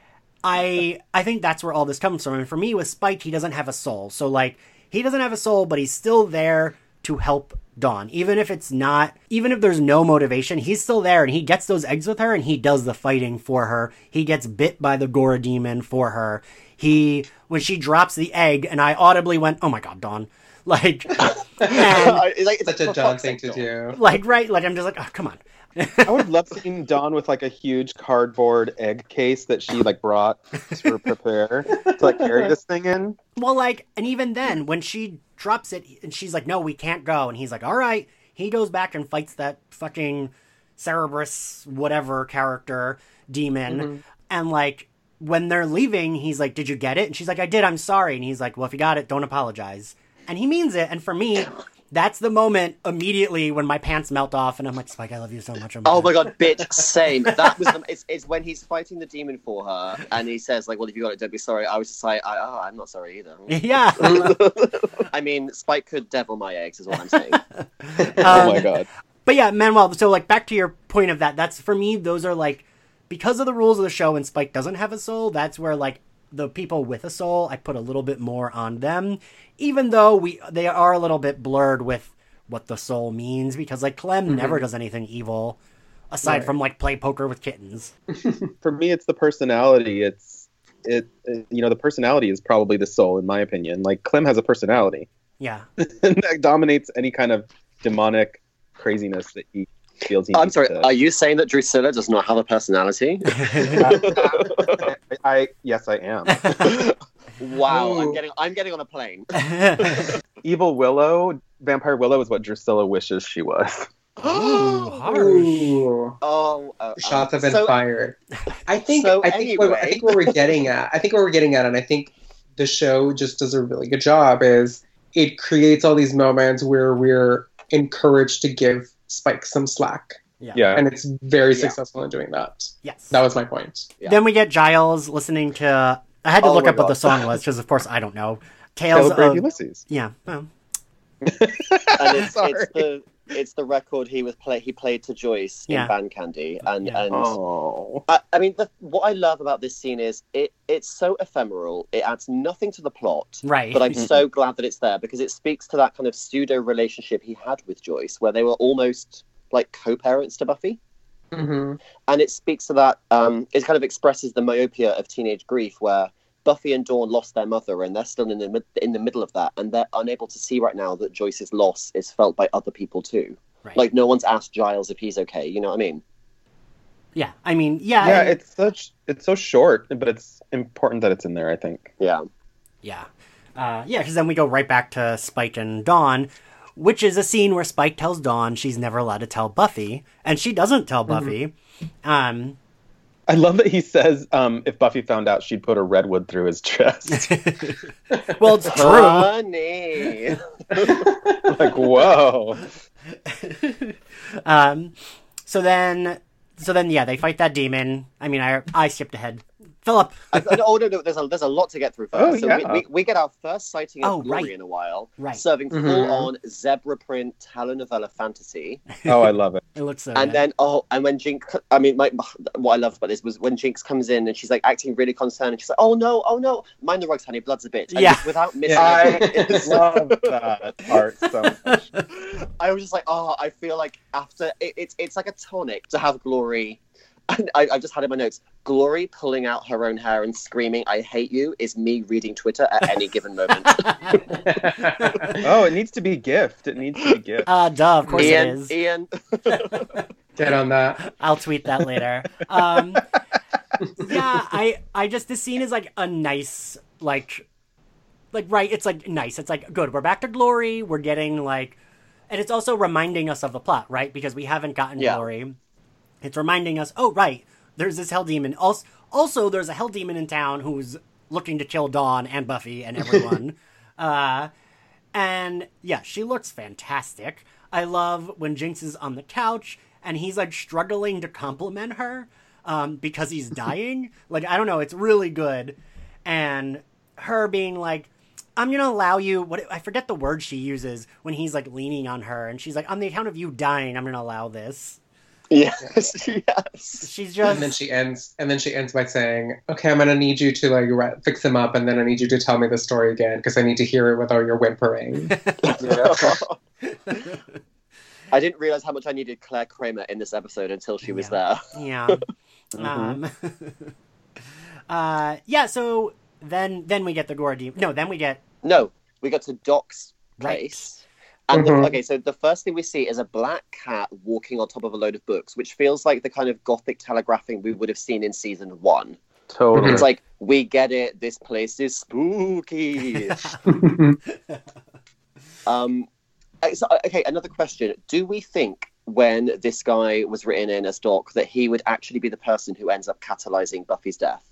I I think that's where all this comes from. And for me, with Spike, he doesn't have a soul. So, like, he doesn't have a soul, but he's still there to help Dawn. Even if it's not, even if there's no motivation, he's still there and he gets those eggs with her and he does the fighting for her. He gets bit by the Ghora demon for her. He, when she drops the egg, and I audibly went, oh my god, Dawn. Like, and, It's like, it's Such a for Dawn thing to do. like, right? Like, I'm just like, oh, come on. I would love seeing Dawn with like a huge cardboard egg case that she like brought to prepare to like carry this thing in. Well, like, and even then, when she drops it, and she's like, "No, we can't go," and he's like, "All right." He goes back and fights that fucking Cerberus whatever character demon, mm-hmm. and like when they're leaving, he's like, "Did you get it?" And she's like, "I did. I'm sorry." And he's like, "Well, if you got it, don't apologize." And he means it. And for me, that's the moment immediately when my pants melt off, and I'm like, "Spike, I love you so much." Oh my god, bitch, same. That was the, it's, it's when he's fighting the demon for her, and he says like, "Well, if you got it, don't be sorry." I was just like, I, "Oh, I'm not sorry either." yeah. I mean, Spike could devil my eggs, is what I'm saying. oh my Um, god. But yeah, Manuel, so like back to your point of that, that's for me, those are like because of the rules of the show and Spike doesn't have a soul, that's where like the people with a soul, I put a little bit more on them. Even though we they are a little bit blurred with what the soul means, because like Clem mm-hmm. never does anything evil aside Right. from like play poker with kittens. For me, it's the personality. It's it, it. You know, the personality is probably the soul, in my opinion. Like Clem has a personality, Yeah. that dominates any kind of demonic craziness that he feels. I'm sorry. to- Are you saying that Drusilla does not have a personality? I, I yes, I am. wow, I'm getting I'm getting on a plane. Evil Willow, Vampire Willow, is what Drusilla wishes she was. Ooh, harsh. Ooh. Oh, uh, Shots have been so, fired. I think. So I think. What, I think what we're getting at. I think what we're getting at, and I think the show just does a really good job. Is it creates all these moments where we're encouraged to give Spike some slack, yeah. Yeah, and it's very Yeah. successful in doing that. Yes. That was my point. Yeah. Then we get Giles listening to. I had to Oh look my up what the song was because, of course, I don't know. Tales Celebrate of Ulysses. yeah. Well, and it's, Sorry. it's the it's the record he was play he played to Joyce Yeah. in Band Candy, and Yeah. and Oh, I, I mean the, what I love about this scene is it it's so ephemeral. It adds nothing to the plot. right. But I'm so glad that it's there because it speaks to that kind of pseudo relationship he had with Joyce, where they were almost like co-parents to Buffy. hmm and it speaks to that. Um, it kind of expresses the myopia of teenage grief, where Buffy and Dawn lost their mother, and they're still in the in the middle of that, and they're unable to see right now that Joyce's loss is felt by other people too. right. Like no one's asked Giles if he's okay. You know what I mean? yeah. I mean, yeah. yeah. and- It's such. It's so short, but it's important that it's in there. I think. Yeah. Yeah. Uh, yeah, because then we go right back to Spike and Dawn, which is a scene where Spike tells Dawn she's never allowed to tell Buffy, and she doesn't tell Buffy. Um, I love that he says, um, if Buffy found out, she'd put a redwood through his chest. well, it's true. Honey. like, whoa. um, so then, so then, yeah, they fight that demon. I mean, I I skipped ahead. Philip. I, I- oh no, no, there's a there's a lot to get through first. Oh, so yeah. we, we, we get our first sighting of Oh, Glory right. in a while, Right. serving Mhm. full on zebra print telenovela fantasy. Oh, I love it. It looks so. and good. then oh and when jinx i mean my, what i loved about this was when jinx comes in and she's like acting really concerned and she's like oh no oh no mind the rugs honey blood's a bitch and Yeah. without missing I love that part so much. i was just like oh i feel like after it, it's it's like a tonic to have glory and I, I just had in my notes glory pulling out her own hair and screaming i hate you is me reading twitter at any given moment Oh, it needs to be gift. It needs to be gift. uh, duh, of course it ian is. ian Get on that. I'll tweet that later. Um, yeah, I, I just this scene is like a nice, like, like right. It's like nice. It's like good. We're back to glory. We're getting like, and it's also reminding us of the plot, right? Because we haven't gotten Yeah. glory. It's reminding us. Oh, right. There's this hell demon. Also, also there's a hell demon in town who's looking to kill Dawn and Buffy and everyone. uh, and yeah, she looks fantastic. I love when Jinx is on the couch and he's like struggling to compliment her um, because he's dying. like, I don't know, it's really good. And her being like, I'm gonna allow you. What I forget the word she uses when he's like leaning on her, and she's like, "On the account of you dying, I'm gonna allow this." Yes yes She's just And then she ends. And then she ends by saying, "Okay, I'm gonna need you to like re- fix him up, and then I need you to tell me the story again because I need to hear it without your whimpering." I didn't realize how much I needed Clare Kramer in this episode until she was there. yeah. Um, uh, yeah. So then, then we get the Ghora demon. No, then we get No, we got to Doc's Right. Place. And the, Mhm. okay, so the first thing we see is a black cat walking on top of a load of books, which feels like the kind of gothic telegraphing we would have seen in season one. Totally. It's like, we get it, this place is spooky. um, uh, so, uh, okay, another question. Do we think when this guy was written in as Doc that he would actually be the person who ends up catalyzing Buffy's death?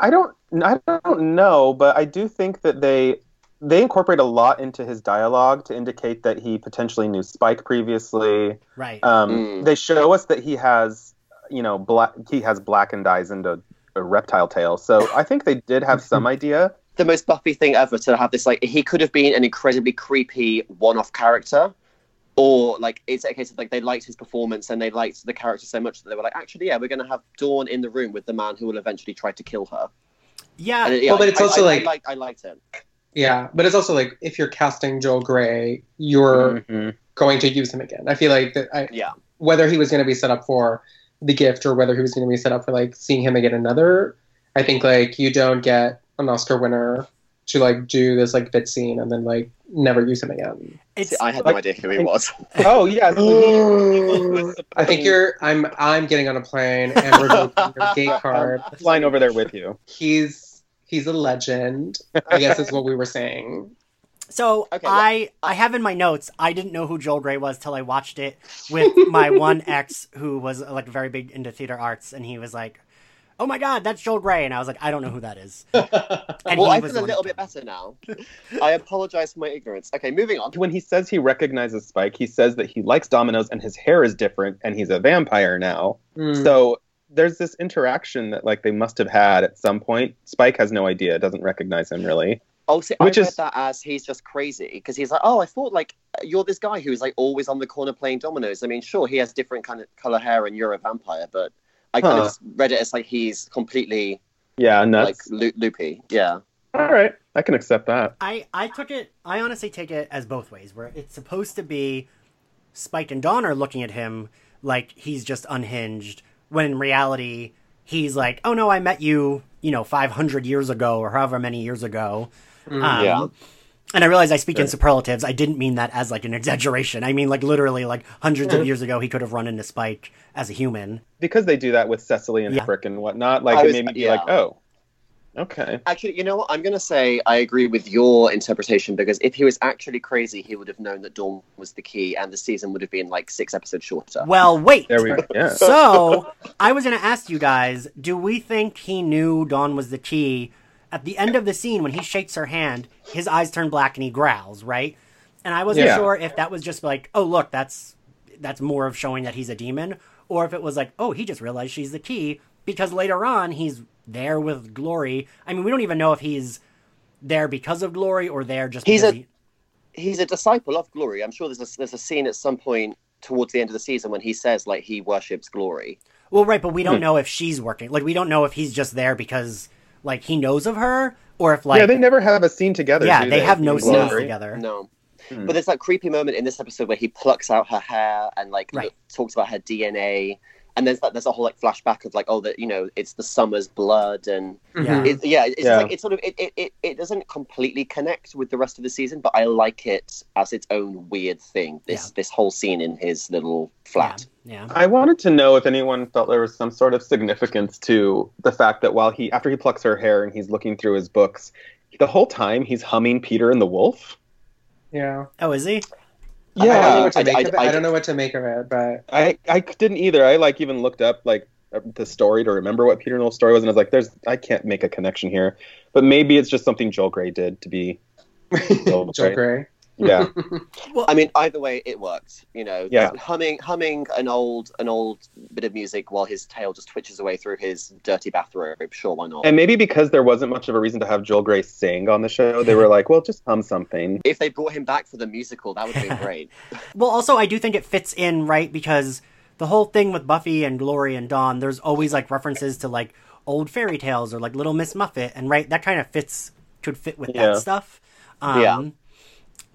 I don't I don't know, but I do think that they they incorporate a lot into his dialogue to indicate that he potentially knew Spike previously. right. Um, Mm. They show us that he has, you know, black he has blackened eyes and a, a reptile tail. So I think they did have some idea. the most Buffy thing ever to have this like he could have been an incredibly creepy one-off character, or like it's a case of like they liked his performance and they liked the character so much that they were like, actually, yeah, we're going to have Dawn in the room with the man who will eventually try to kill her. yeah. And, yeah, Well, but it's I- also I, like- I, liked, I liked it. Yeah, but it's also like if you're casting Joel Grey, you're Mhm. going to use him again. I feel like that I, Yeah. whether he was going to be set up for the gift or whether he was going to be set up for like seeing him again another. I think like you don't get an Oscar winner to like do this like bit scene and then like never use him again. It's I had like- no idea who he was. Oh yeah. I think you're. I'm. I'm getting on a plane and revoking your gate card. I'm flying over there with you. He's he's a legend. I guess is what we were saying. So Okay, I I have in my notes I didn't know who Joel Grey was till I watched it with my one ex who was like very big into theater arts and he was like, "Oh my god, that's Joel Grey," and I was like, "I don't know who that is." And well, he I was feel a little bit better now. I apologize for my ignorance. Okay, moving on. When he says he recognizes Spike, he says that he likes dominoes and his hair is different and he's a vampire now. Mm. So there's this interaction that like they must have had at some point. Spike has no idea, doesn't recognize him really. Oh, see, Which I read is- that as he's just crazy because he's like, oh, I thought like you're this guy who's like always on the corner playing dominoes. I mean, sure, he has different kind of color hair and you're a vampire, but I kind Huh. of read it as like he's completely Yeah, like nuts. loo- loopy. Yeah. All right, I can accept that. I I took it. I honestly take it as both ways, where it's supposed to be Spike and Dawn are looking at him like he's just unhinged, when in reality he's like, "Oh no, I met you, you know, five hundred years ago or however many years ago." Mm. Um, Yeah. And I realize I speak in superlatives. I didn't mean that as like an exaggeration. I mean like literally like hundreds of years ago he could have run into Spike as a human. Because they do that with Cecily and Yeah. Frick and whatnot, like I it was- made me be yeah. like, oh, okay. Actually, you know what? I'm going to say I agree with your interpretation because if he was actually crazy, he would have known that Dawn was the key and the season would have been like six episodes shorter. Well, wait. There we go. Yeah. So, I was going to ask you guys, do we think he knew Dawn was the key? At the end of the scene, when he shakes her hand, his eyes turn black and he growls, right? And I wasn't Yeah. sure if that was just like, oh, look, that's that's more of showing that he's a demon, or if it was like, oh, he just realized she's the key because later on he's there with Glory. I mean, we don't even know if he's there because of Glory or there just He's because a- he- He's a disciple of Glory. I'm sure there's a, there's a scene at some point towards the end of the season when he says like he worships Glory. Well, right, but we don't Hmm. know if she's working. Like, we don't know if he's just there because like he knows of her, or if like yeah, they never have a scene together. Yeah, do they have no In scenes together. No. Hmm. But there's that creepy moment in this episode where he plucks out her hair and like Right. talks about her DNA, and there's that there's a whole like flashback of like oh that you know it's the summer's blood and mm-hmm. Yeah. it, yeah it's Yeah. like it's sort of it, it, it, it doesn't completely connect with the rest of the season, but I like it as its own weird thing. This Yeah. this whole scene in his little flat. Yeah. I wanted to know if anyone felt there was some sort of significance to the fact that while he, after he plucks her hair and he's looking through his books, the whole time he's humming Peter and the Wolf. Yeah. Oh, is he? I don't know Yeah, what to I- make I- of it. I- I don't know what to make of it, but I, I didn't either. I like even looked up like uh, the story to remember what Peter and the Wolf story was, and I was like, "There's, I can't make a connection here." But maybe it's just something Joel Grey did to be, Joel Grey. Grey. Yeah, well, I mean, either way, it worked. You know, Yeah. humming humming an old an old bit of music while his tail just twitches away through his dirty bathrobe. Sure, why not? and maybe because there wasn't much of a reason to have Joel Grey sing on the show, they were like, "Well, just hum something." if they brought him back for the musical, that would be great. Well, also, I do think it fits in, right? Because the whole thing with Buffy and Glory and Dawn, there's always like references to like old fairy tales or like Little Miss Muffet, and right, that kind of fits, could fit with Yeah. that stuff. Um, Yeah.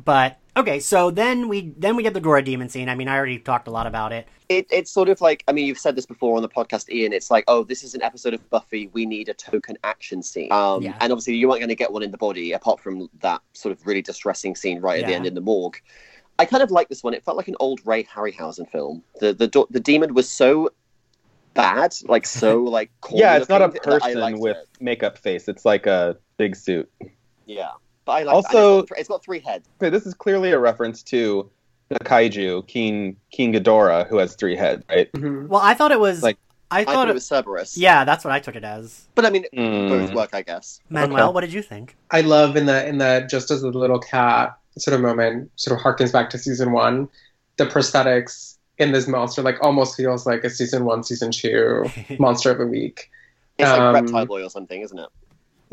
But okay, so then we then we get the Ghora demon scene. I mean, I already talked a lot about it. it, it's sort of like I mean, you've said this before on the podcast, Ian. It's like, oh, this is an episode of Buffy. We need a token action scene. Um, Yeah. And obviously, you aren't going to get one in the body, apart from that sort of really distressing scene right at the end in the morgue. I kind of like this one. It felt like an old Ray Harryhausen film. The the do- the demon was so bad, like so like. corny Yeah, it's not a looking that I person with it. makeup face. It's like a big suit. Yeah, but I like. Also- it's got, it's got three heads. Okay, this is clearly a reference to the kaiju King King Ghidorah, who has three heads, right? Mhm. Well, I thought it was Like- I I thought, thought it it was Cerberus. Yeah, that's what I took it as. but I mean, Mm. both work, I guess. Manuel, Okay. what did you think? I love in the in the just as the little cat sort of moment sort of harkens back to season one, the prosthetics in this monster like almost feels like a season one, season two monster of the week. It's like Um, Reptile Boy or something, isn't it?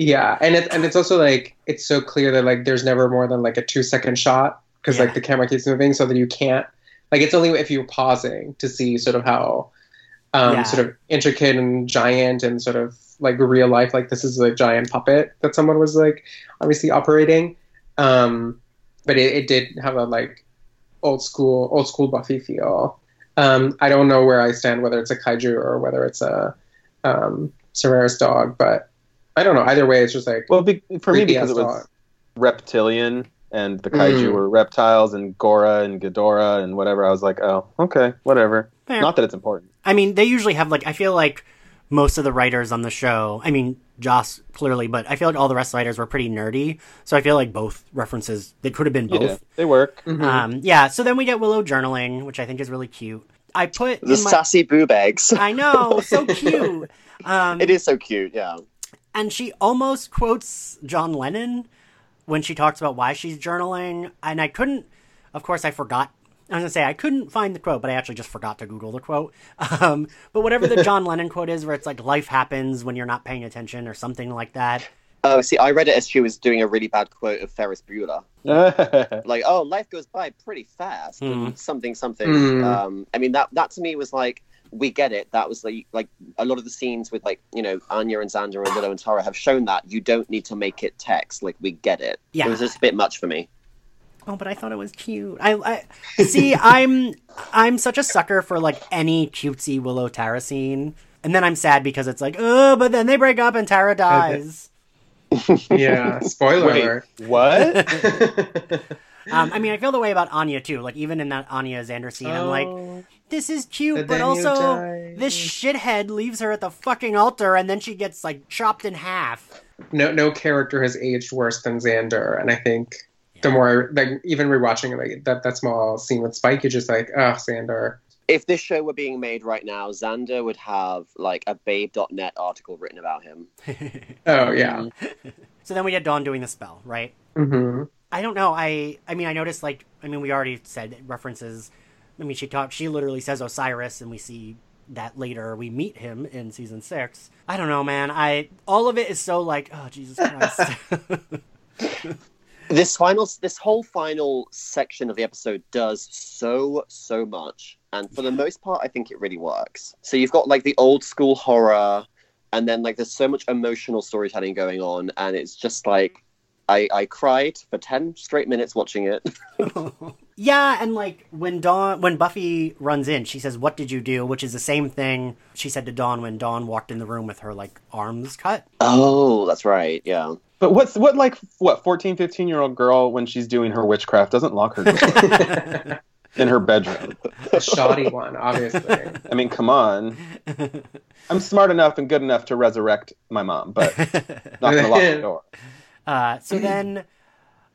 Yeah, and it and it's also like it's so clear that like there's never more than like a two second shot because Yeah. like the camera keeps moving so that you can't like it's only if you're pausing to see sort of how um, Yeah. sort of intricate and giant and sort of like real life like this is a giant puppet that someone was like obviously operating um, but it, it did have a like old school old school Buffy feel. Um, I don't know where I stand, whether it's a kaiju or whether it's a um, dog, but I don't know. Either way, it's just like Well, be, for me because it was dog. reptilian and the kaiju Mm. were reptiles and Ghora and Ghidorah and whatever. I was like, oh, okay, whatever. Fair. Not that it's important. I mean, they usually have like I feel like most of the writers on the show. I mean, Joss clearly, but I feel like all the rest of the writers were pretty nerdy. So I feel like both references they could have been Yeah, both. they work. Mhm. Um, yeah. So then we get Willow journaling, which I think is really cute. I put The in my, sassy boob eggs. I know, so cute. Um, it is so cute, yeah. And she almost quotes John Lennon when she talks about why she's journaling. And I couldn't, of course, I forgot. I was gonna say I couldn't find the quote, but I actually just forgot to Google the quote. Um, but whatever the John Lennon quote is, where it's like "life happens when you're not paying attention" or something like that. Oh, see, I read it as she was doing a really bad quote of Ferris Bueller. Like, oh, life goes by pretty fast. And Something, something. Hmm. Um, I mean, that that to me was like, we get it. That was like, like a lot of the scenes with like, you know, Anya and Xander and Willow and Tara have shown that you don't need to make it text. Like, we get it. Yeah. It was just a bit much for me. Oh, but I thought it was cute. I, I see. I'm I'm such a sucker for like any cutesy Willow Tara scene, and then I'm sad because it's like, oh, but then they break up and Tara dies. yeah, spoiler Wait, what? Um, I mean, I feel the way about Anya too. Like even in that Anya Xander scene, I'm like, Oh, this is cute, But but also this shithead leaves her at the fucking altar, and then she gets like chopped in half. no, no character has aged worse than Xander, and I think the more I, like even rewatching like that that small scene with Spike, you're just like, oh, Xander. If this show were being made right now, Xander would have like a Babe.net article written about him. Oh yeah. So then we get Dawn doing the spell, right? hmm I don't know. I I mean, I noticed like I mean, we already said references. I mean, she talks. She literally says Osiris, and we see that later. We meet him in season six. I don't know, man. I all of it is so like, oh Jesus Christ. this final this whole final section of the episode does so so much and for the most part i think it really works so you've got like the old school horror and then like there's so much emotional storytelling going on and it's just like i i cried for 10 straight minutes watching it yeah, and like when Dawn, when Buffy runs in, she says, "What did you do?" Which is the same thing she said to Dawn when Dawn walked in the room with her like arms cut. oh that's right yeah but what's what like what 14, 15 year old girl when she's doing her witchcraft doesn't lock her door in her bedroom? A shoddy one, obviously. I mean, come on. I'm smart enough and good enough to resurrect my mom, but not gonna lock the door. Uh, so then,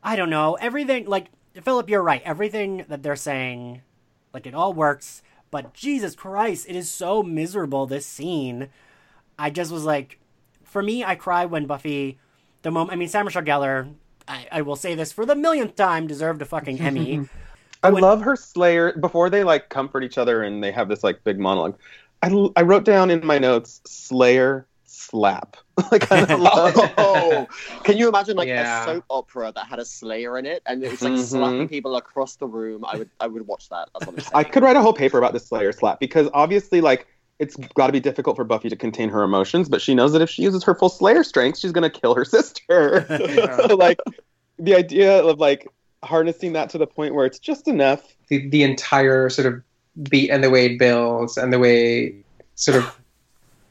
I don't know. Everything, like, Philip, you're right. Everything that they're saying, like, it all works. But Jesus Christ, it is so miserable, this scene. I just was like, for me, I cry when Buffy, the moment, I mean, Sam Michelle Gellar, I, I will say this for the millionth time, deserved a fucking Emmy. I When- love her Slayer before they like comfort each other and they have this like big monologue. I, I wrote down in my notes Slayer slap. like I love oh can you imagine like Yeah. a soap opera that had a slayer in it and it was like Mhm. slapping people across the room i would i would watch that that's what i'm I could write a whole paper about the Slayer slap because obviously like it's got to be difficult for Buffy to contain her emotions, but she knows that if she uses her full Slayer strength, she's going to kill her sister. So like the idea of like harnessing that to the point where it's just enough. the the entire sort of beat and the way it builds and the way sort of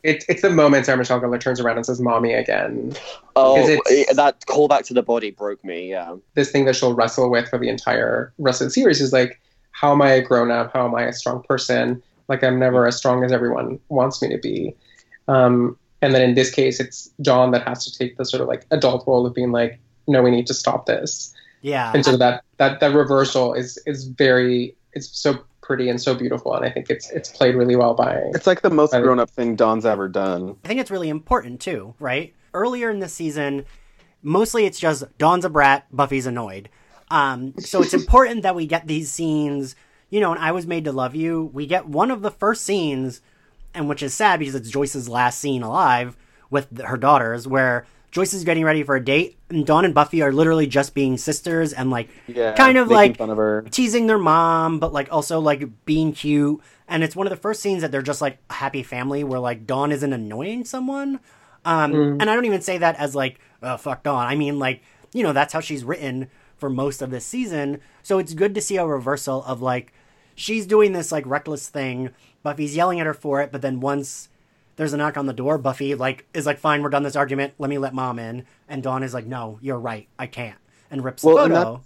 it, it's the moment Sarah Michelle Gellar turns around and says "mommy" again. Oh, Because it's- that callback to the body broke me. Yeah. This thing that she'll wrestle with for the entire rest of the series is like, how am I a grown up? How am I a strong person? Like I'm never as strong as everyone wants me to be. Um, and then in this case, it's Dawn that has to take the sort of like adult role of being like, no, we need to stop this. yeah. and so that that that reversal is is very it's so pretty and so beautiful and i think it's it's played really well by It's like the most grown up thing Dawn's ever done. I think it's really important too, right? Earlier in the season, mostly it's just Dawn's a brat, Buffy's annoyed. Um, so it's important that we get these scenes. You know, and I was made to love you. We get one of the first scenes, and which is sad because it's Joyce's last scene alive with her daughters, where Joyce is getting ready for a date, and Dawn and Buffy are literally just being sisters and like Yeah, kind of like of teasing their mom, but like also like being cute. And it's one of the first scenes that they're just like a happy family where like Dawn isn't annoying someone. Um, And I don't even say that as like, oh, fuck Dawn. I mean, like, you know, that's how she's written. for most of this season. So it's good to see a reversal of like she's doing this like reckless thing. Buffy's yelling at her for it, but then once there's a knock on the door, Buffy like is like, "Fine, we're done this argument. Let me let mom in." And Dawn is like, "No, you're right. I can't." And rips Well, the and photo.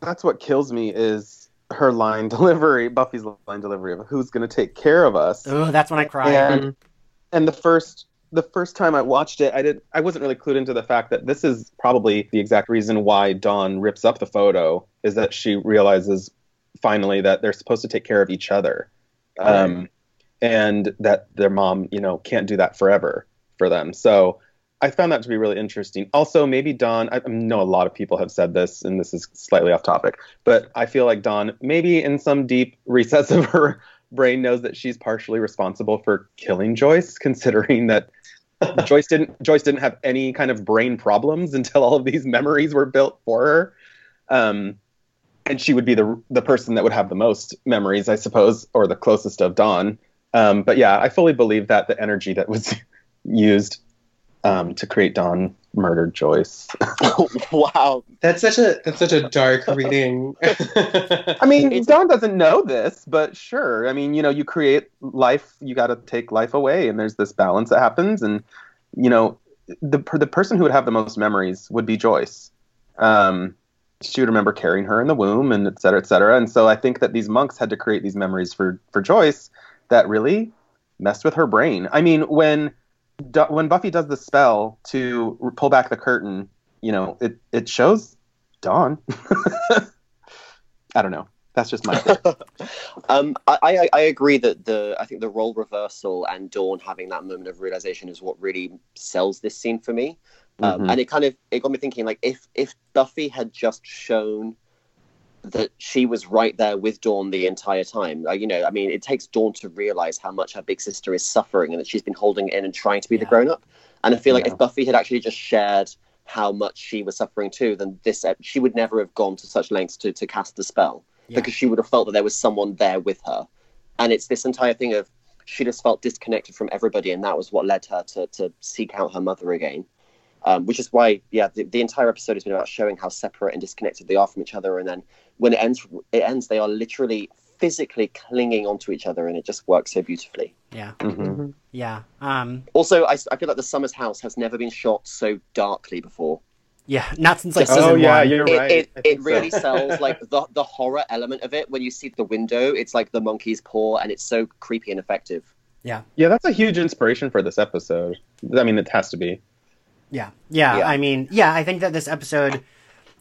That's what kills me is her line delivery, Buffy's line delivery of who's going to take care of us. Oh, that's when I cried. And and the first the first time I watched it, I did I wasn't really clued into the fact that this is probably the exact reason why Dawn rips up the photo is that she realizes finally that they're supposed to take care of each other. Um, and that their mom, you know, can't do that forever for them. So I found that to be really interesting. Also, maybe Dawn, I know a lot of people have said this, and this is slightly off topic, but I feel like Dawn, maybe in some deep recess of her brain, knows that she's partially responsible for killing Joyce, considering that Joyce didn't Joyce didn't have any kind of brain problems until all of these memories were built for her. Um, and she would be the the person that would have the most memories, I suppose, or the closest of Dawn. Um, but yeah, I fully believe that the energy that was used um, to create Dawn murdered Joyce. wow. That's such a that's such a dark reading. I mean, It's- Dawn doesn't know this, but sure. I mean, you know, you create life, you got to take life away, and there's this balance that happens. And you know, the the person who would have the most memories would be Joyce. Um, she would remember carrying her in the womb, and et cetera, et cetera. And so I think that these monks had to create these memories for for Joyce that really messed with her brain. I mean, when when Buffy does the spell to pull back the curtain, you know, it it shows Dawn. I don't know. That's just my um, I, I I agree that the I think the role reversal and Dawn having that moment of realization is what really sells this scene for me. Um, Mhm. And it kind of it got me thinking like if if Buffy had just shown that she was right there with Dawn the entire time, like, you know, I mean, it takes Dawn to realize how much her big sister is suffering and that she's been holding in and trying to be the grown up. And I feel like Yeah. if Buffy had actually just shared how much she was suffering too, then this she would never have gone to such lengths to to cast the spell Yeah. because she would have felt that there was someone there with her. And it's this entire thing of she just felt disconnected from everybody, and that was what led her to to seek out her mother again. Um, which is why, yeah, the, the entire episode has been about showing how separate and disconnected they are from each other. And then when it ends, it ends. They are literally physically clinging onto each other, and it just works so beautifully. Yeah, Mhm. yeah, um, Also, I, I feel like the Summers house has never been shot so darkly before. yeah. Not since like Just- season Oh yeah, one. you're it, right. it, I it think so. really sells like the the horror element of it when you see the window it's like the monkey's paw and it's so creepy and effective Yeah, Yeah, that's a huge inspiration for this episode. I mean, it has to be. Yeah. yeah, Yeah. I mean, yeah. I think that this episode,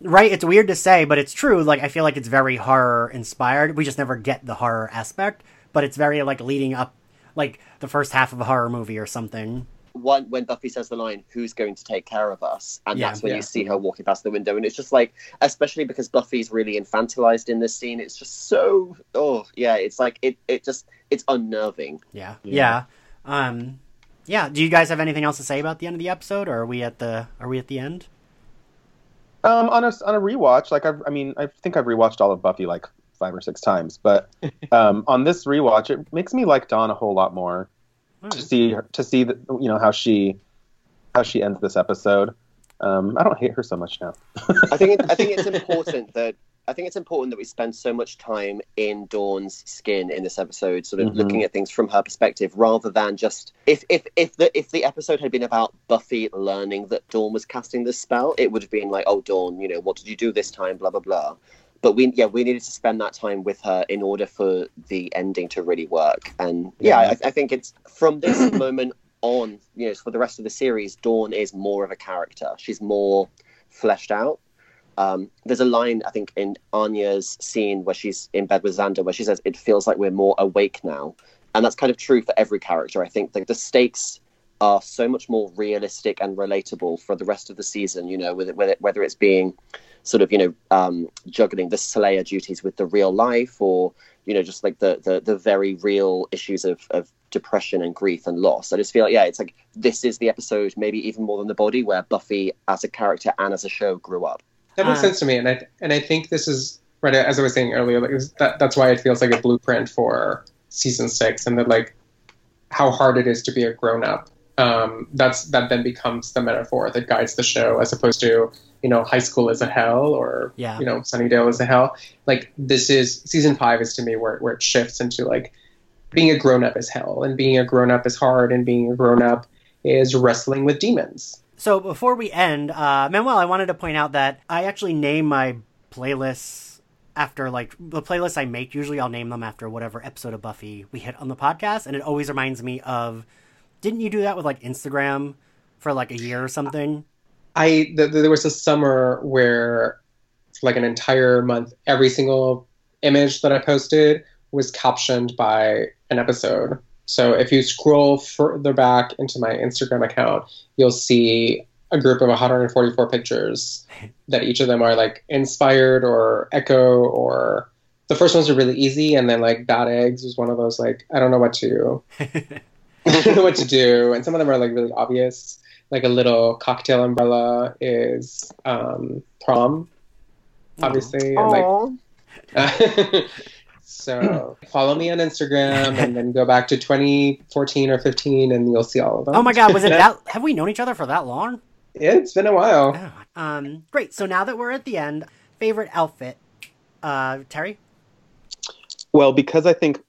right? It's weird to say, but it's true. Like, I feel like it's very horror inspired. We just never get the horror aspect, but it's very like leading up, like the first half of a horror movie or something. one when buffy says the line who's going to take care of us and Yeah, that's when yeah. you see her walking past the window and it's just like especially because buffy's really infantilized in this scene it's just so oh yeah it's like it, it just it's unnerving Yeah, yeah. Yeah. Um, yeah. Do you guys have anything else to say about the end of the episode, or are we at the are we at the end? Um, on a on a rewatch, like I've, I mean, I think I've rewatched all of Buffy like five or six times, but um, on this rewatch, it makes me like Dawn a whole lot more to see her, to see the, you know how she how she ends this episode. Um, I don't hate her so much now. I think it, I think it's important that I think it's important that we spend so much time in Dawn's skin in this episode, sort of Mhm. looking at things from her perspective, rather than just if if if the if the episode had been about Buffy learning that Dawn was casting this spell, it would have been like, oh Dawn, you know, what did you do this time? Blah blah blah. But we yeah we needed to spend that time with her in order for the ending to really work. And yeah, I, I think it's from this moment on, you know, for the rest of the series, Dawn is more of a character. She's more fleshed out. Um, there's a line I think in Anya's scene where she's in bed with Xander where she says, "It feels like we're more awake now," and that's kind of true for every character. I think the stakes are so much more realistic and relatable for the rest of the season. You know, whether whether it's being sort of you know um, juggling the Slayer duties with the real life, or you know just like the the, the very real issues of, of depression and grief and loss. I just feel like yeah, it's like this is the episode, maybe even more than the body, where Buffy as a character and as a show grew up. That makes Uh, sense to me, and I and I think this is right as I was saying earlier. Like that, that's why it feels like a blueprint for season six, and that like how hard it is to be a grown up. Um, that's that then becomes the metaphor that guides the show, as opposed to you know, high school is a hell or, Yeah. you know, Sunnydale is a hell. Like this is season five is to me where, where it shifts into like being a grown up is hell and being a grown up is hard and being a grown up is wrestling with demons. So before we end, uh, Manuel, I wanted to point out that I actually name my playlists after like the playlists I make. Usually, I'll name them after whatever episode of Buffy we hit on the podcast, and it always reminds me of. Didn't you do that with like Instagram for like a year or something? I th- there was a summer where for like an entire month, every single image that I posted was captioned by an episode. So if you scroll further back into my Instagram account, you'll see a group of 144 pictures that each of them are like inspired or echo or the first ones are really easy and then like bad eggs was one of those like I don't know what to I don't know what to do and some of them are like really obvious like a little cocktail umbrella is um, prom obviously and like so follow me on Instagram and then go back to 2014 or 15 and you'll see all of them Oh my god, was it that? Have we known each other for that long? it's been a while Oh, Um, great. So now that we're at the end, favorite outfit, uh, Terry. Well, because I think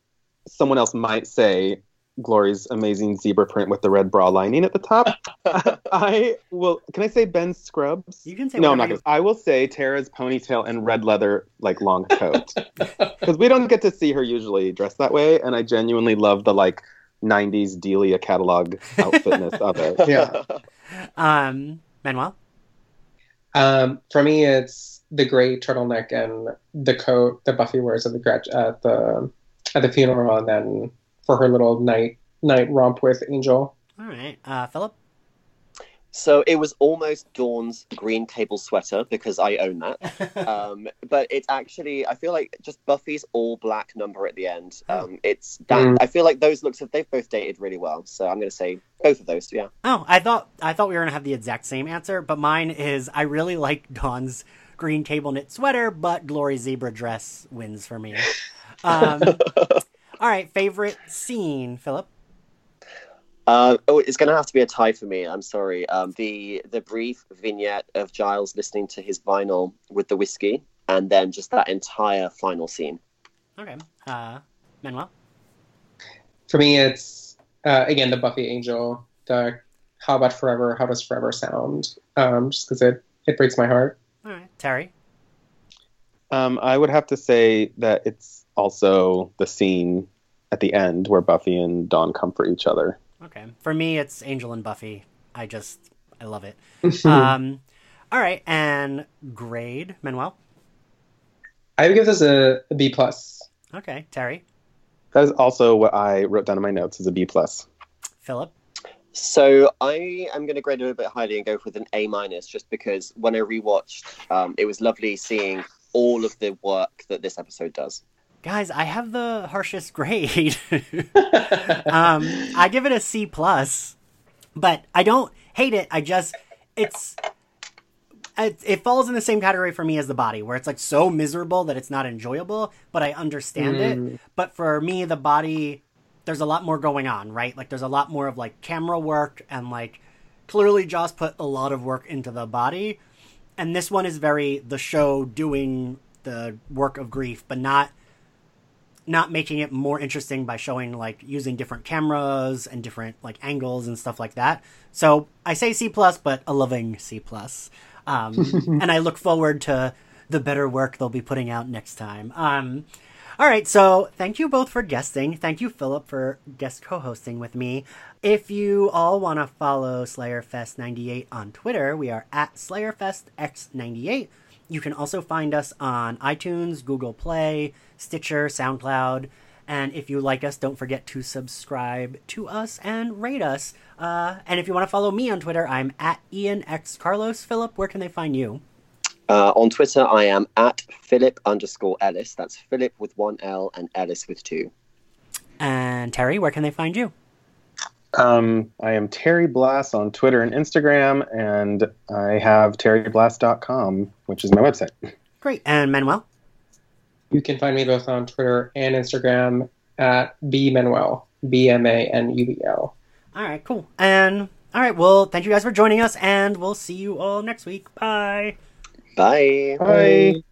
someone else might say Glory's amazing zebra print with the red bra lining at the top, I will. Can I say Ben Scrubs? You can say no, I'm not whatever going to. I will say Tara's ponytail and red leather like long coat because we don't get to see her usually dressed that way, and I genuinely love the like '90s Delia catalog outfitness of it. Yeah. Um, Manuel. Um, for me, it's the gray turtleneck and the coat that Buffy wears at the grad- at the at the funeral, and then for her little night night romp with Angel. All right. Uh, Philip. So it was almost Dawn's green cable sweater because I own that. Um, but it's actually I feel like just Buffy's all black number at the end. Um, it's that Mm. I feel like those looks have they've both dated really well. So I'm going to say both of those. Yeah. Oh, I thought I thought we were gonna have the exact same answer, but mine is I really like Dawn's green cable knit sweater, but Glory zebra dress wins for me. Um, all right, favorite scene, Philip. Uh, oh, it's going to have to be a tie for me. I'm sorry. Um, the the brief vignette of Giles listening to his vinyl with the whiskey, and then just that entire final scene. Okay. Uh, Manuel. For me, it's uh, again the Buffy Angel. The how about forever? How does forever sound? Um, just because it it breaks my heart. All right, Terry. Um, I would have to say that it's also the scene at the end where Buffy and Dawn comfort each other. Okay. For me, it's Angel and Buffy. I just I love it. Um, all right, and grade, Manuel. I would give this a, a B plus. Okay, Terry. That is also what I wrote down in my notes as a B plus. Philip. So I am going to grade it a bit highly and go with an A minus, just because when I rewatched, um, it was lovely seeing all of the work that this episode does. Guys, I have the harshest grade. um, I give it a C plus, but I don't hate it. I just it's it, it falls in the same category for me as the body, where it's like so miserable that it's not enjoyable, but I understand it. But for me, the body, there's a lot more going on, right? Like there's a lot more of like camera work and like clearly Joss put a lot of work into the body, and this one is very the show doing the work of grief, but not not making it more interesting by showing like using different cameras and different like angles and stuff like that. So I say C plus, but a loving C plus. Um, and I look forward to the better work they'll be putting out next time. Um, all right, so thank you both for guesting. Thank you, Philip, for guest co-hosting with me. If you all want to follow SlayerFest98 on Twitter, we are at SlayerFestX98. You can also find us on iTunes, Google Play, Stitcher, SoundCloud. And if you like us, don't forget to subscribe to us and rate us. Uh, and if you want to follow me on Twitter, I'm at Ian X Carlos. Philip, where can they find you? Uh, on Twitter, I am at Philip underscore Ellis. That's Philip with one L and Ellis with two. And Terry, where can they find you? Um, I am Terry Blas on Twitter and Instagram, and I have terryblas.com, which is my website. Great. And Manuel? You can find me both on Twitter and Instagram at B Manuel, B M A N U E L. All right, cool. And All right. Well, thank you guys for joining us, and we'll see you all next week. Bye. Bye. Bye.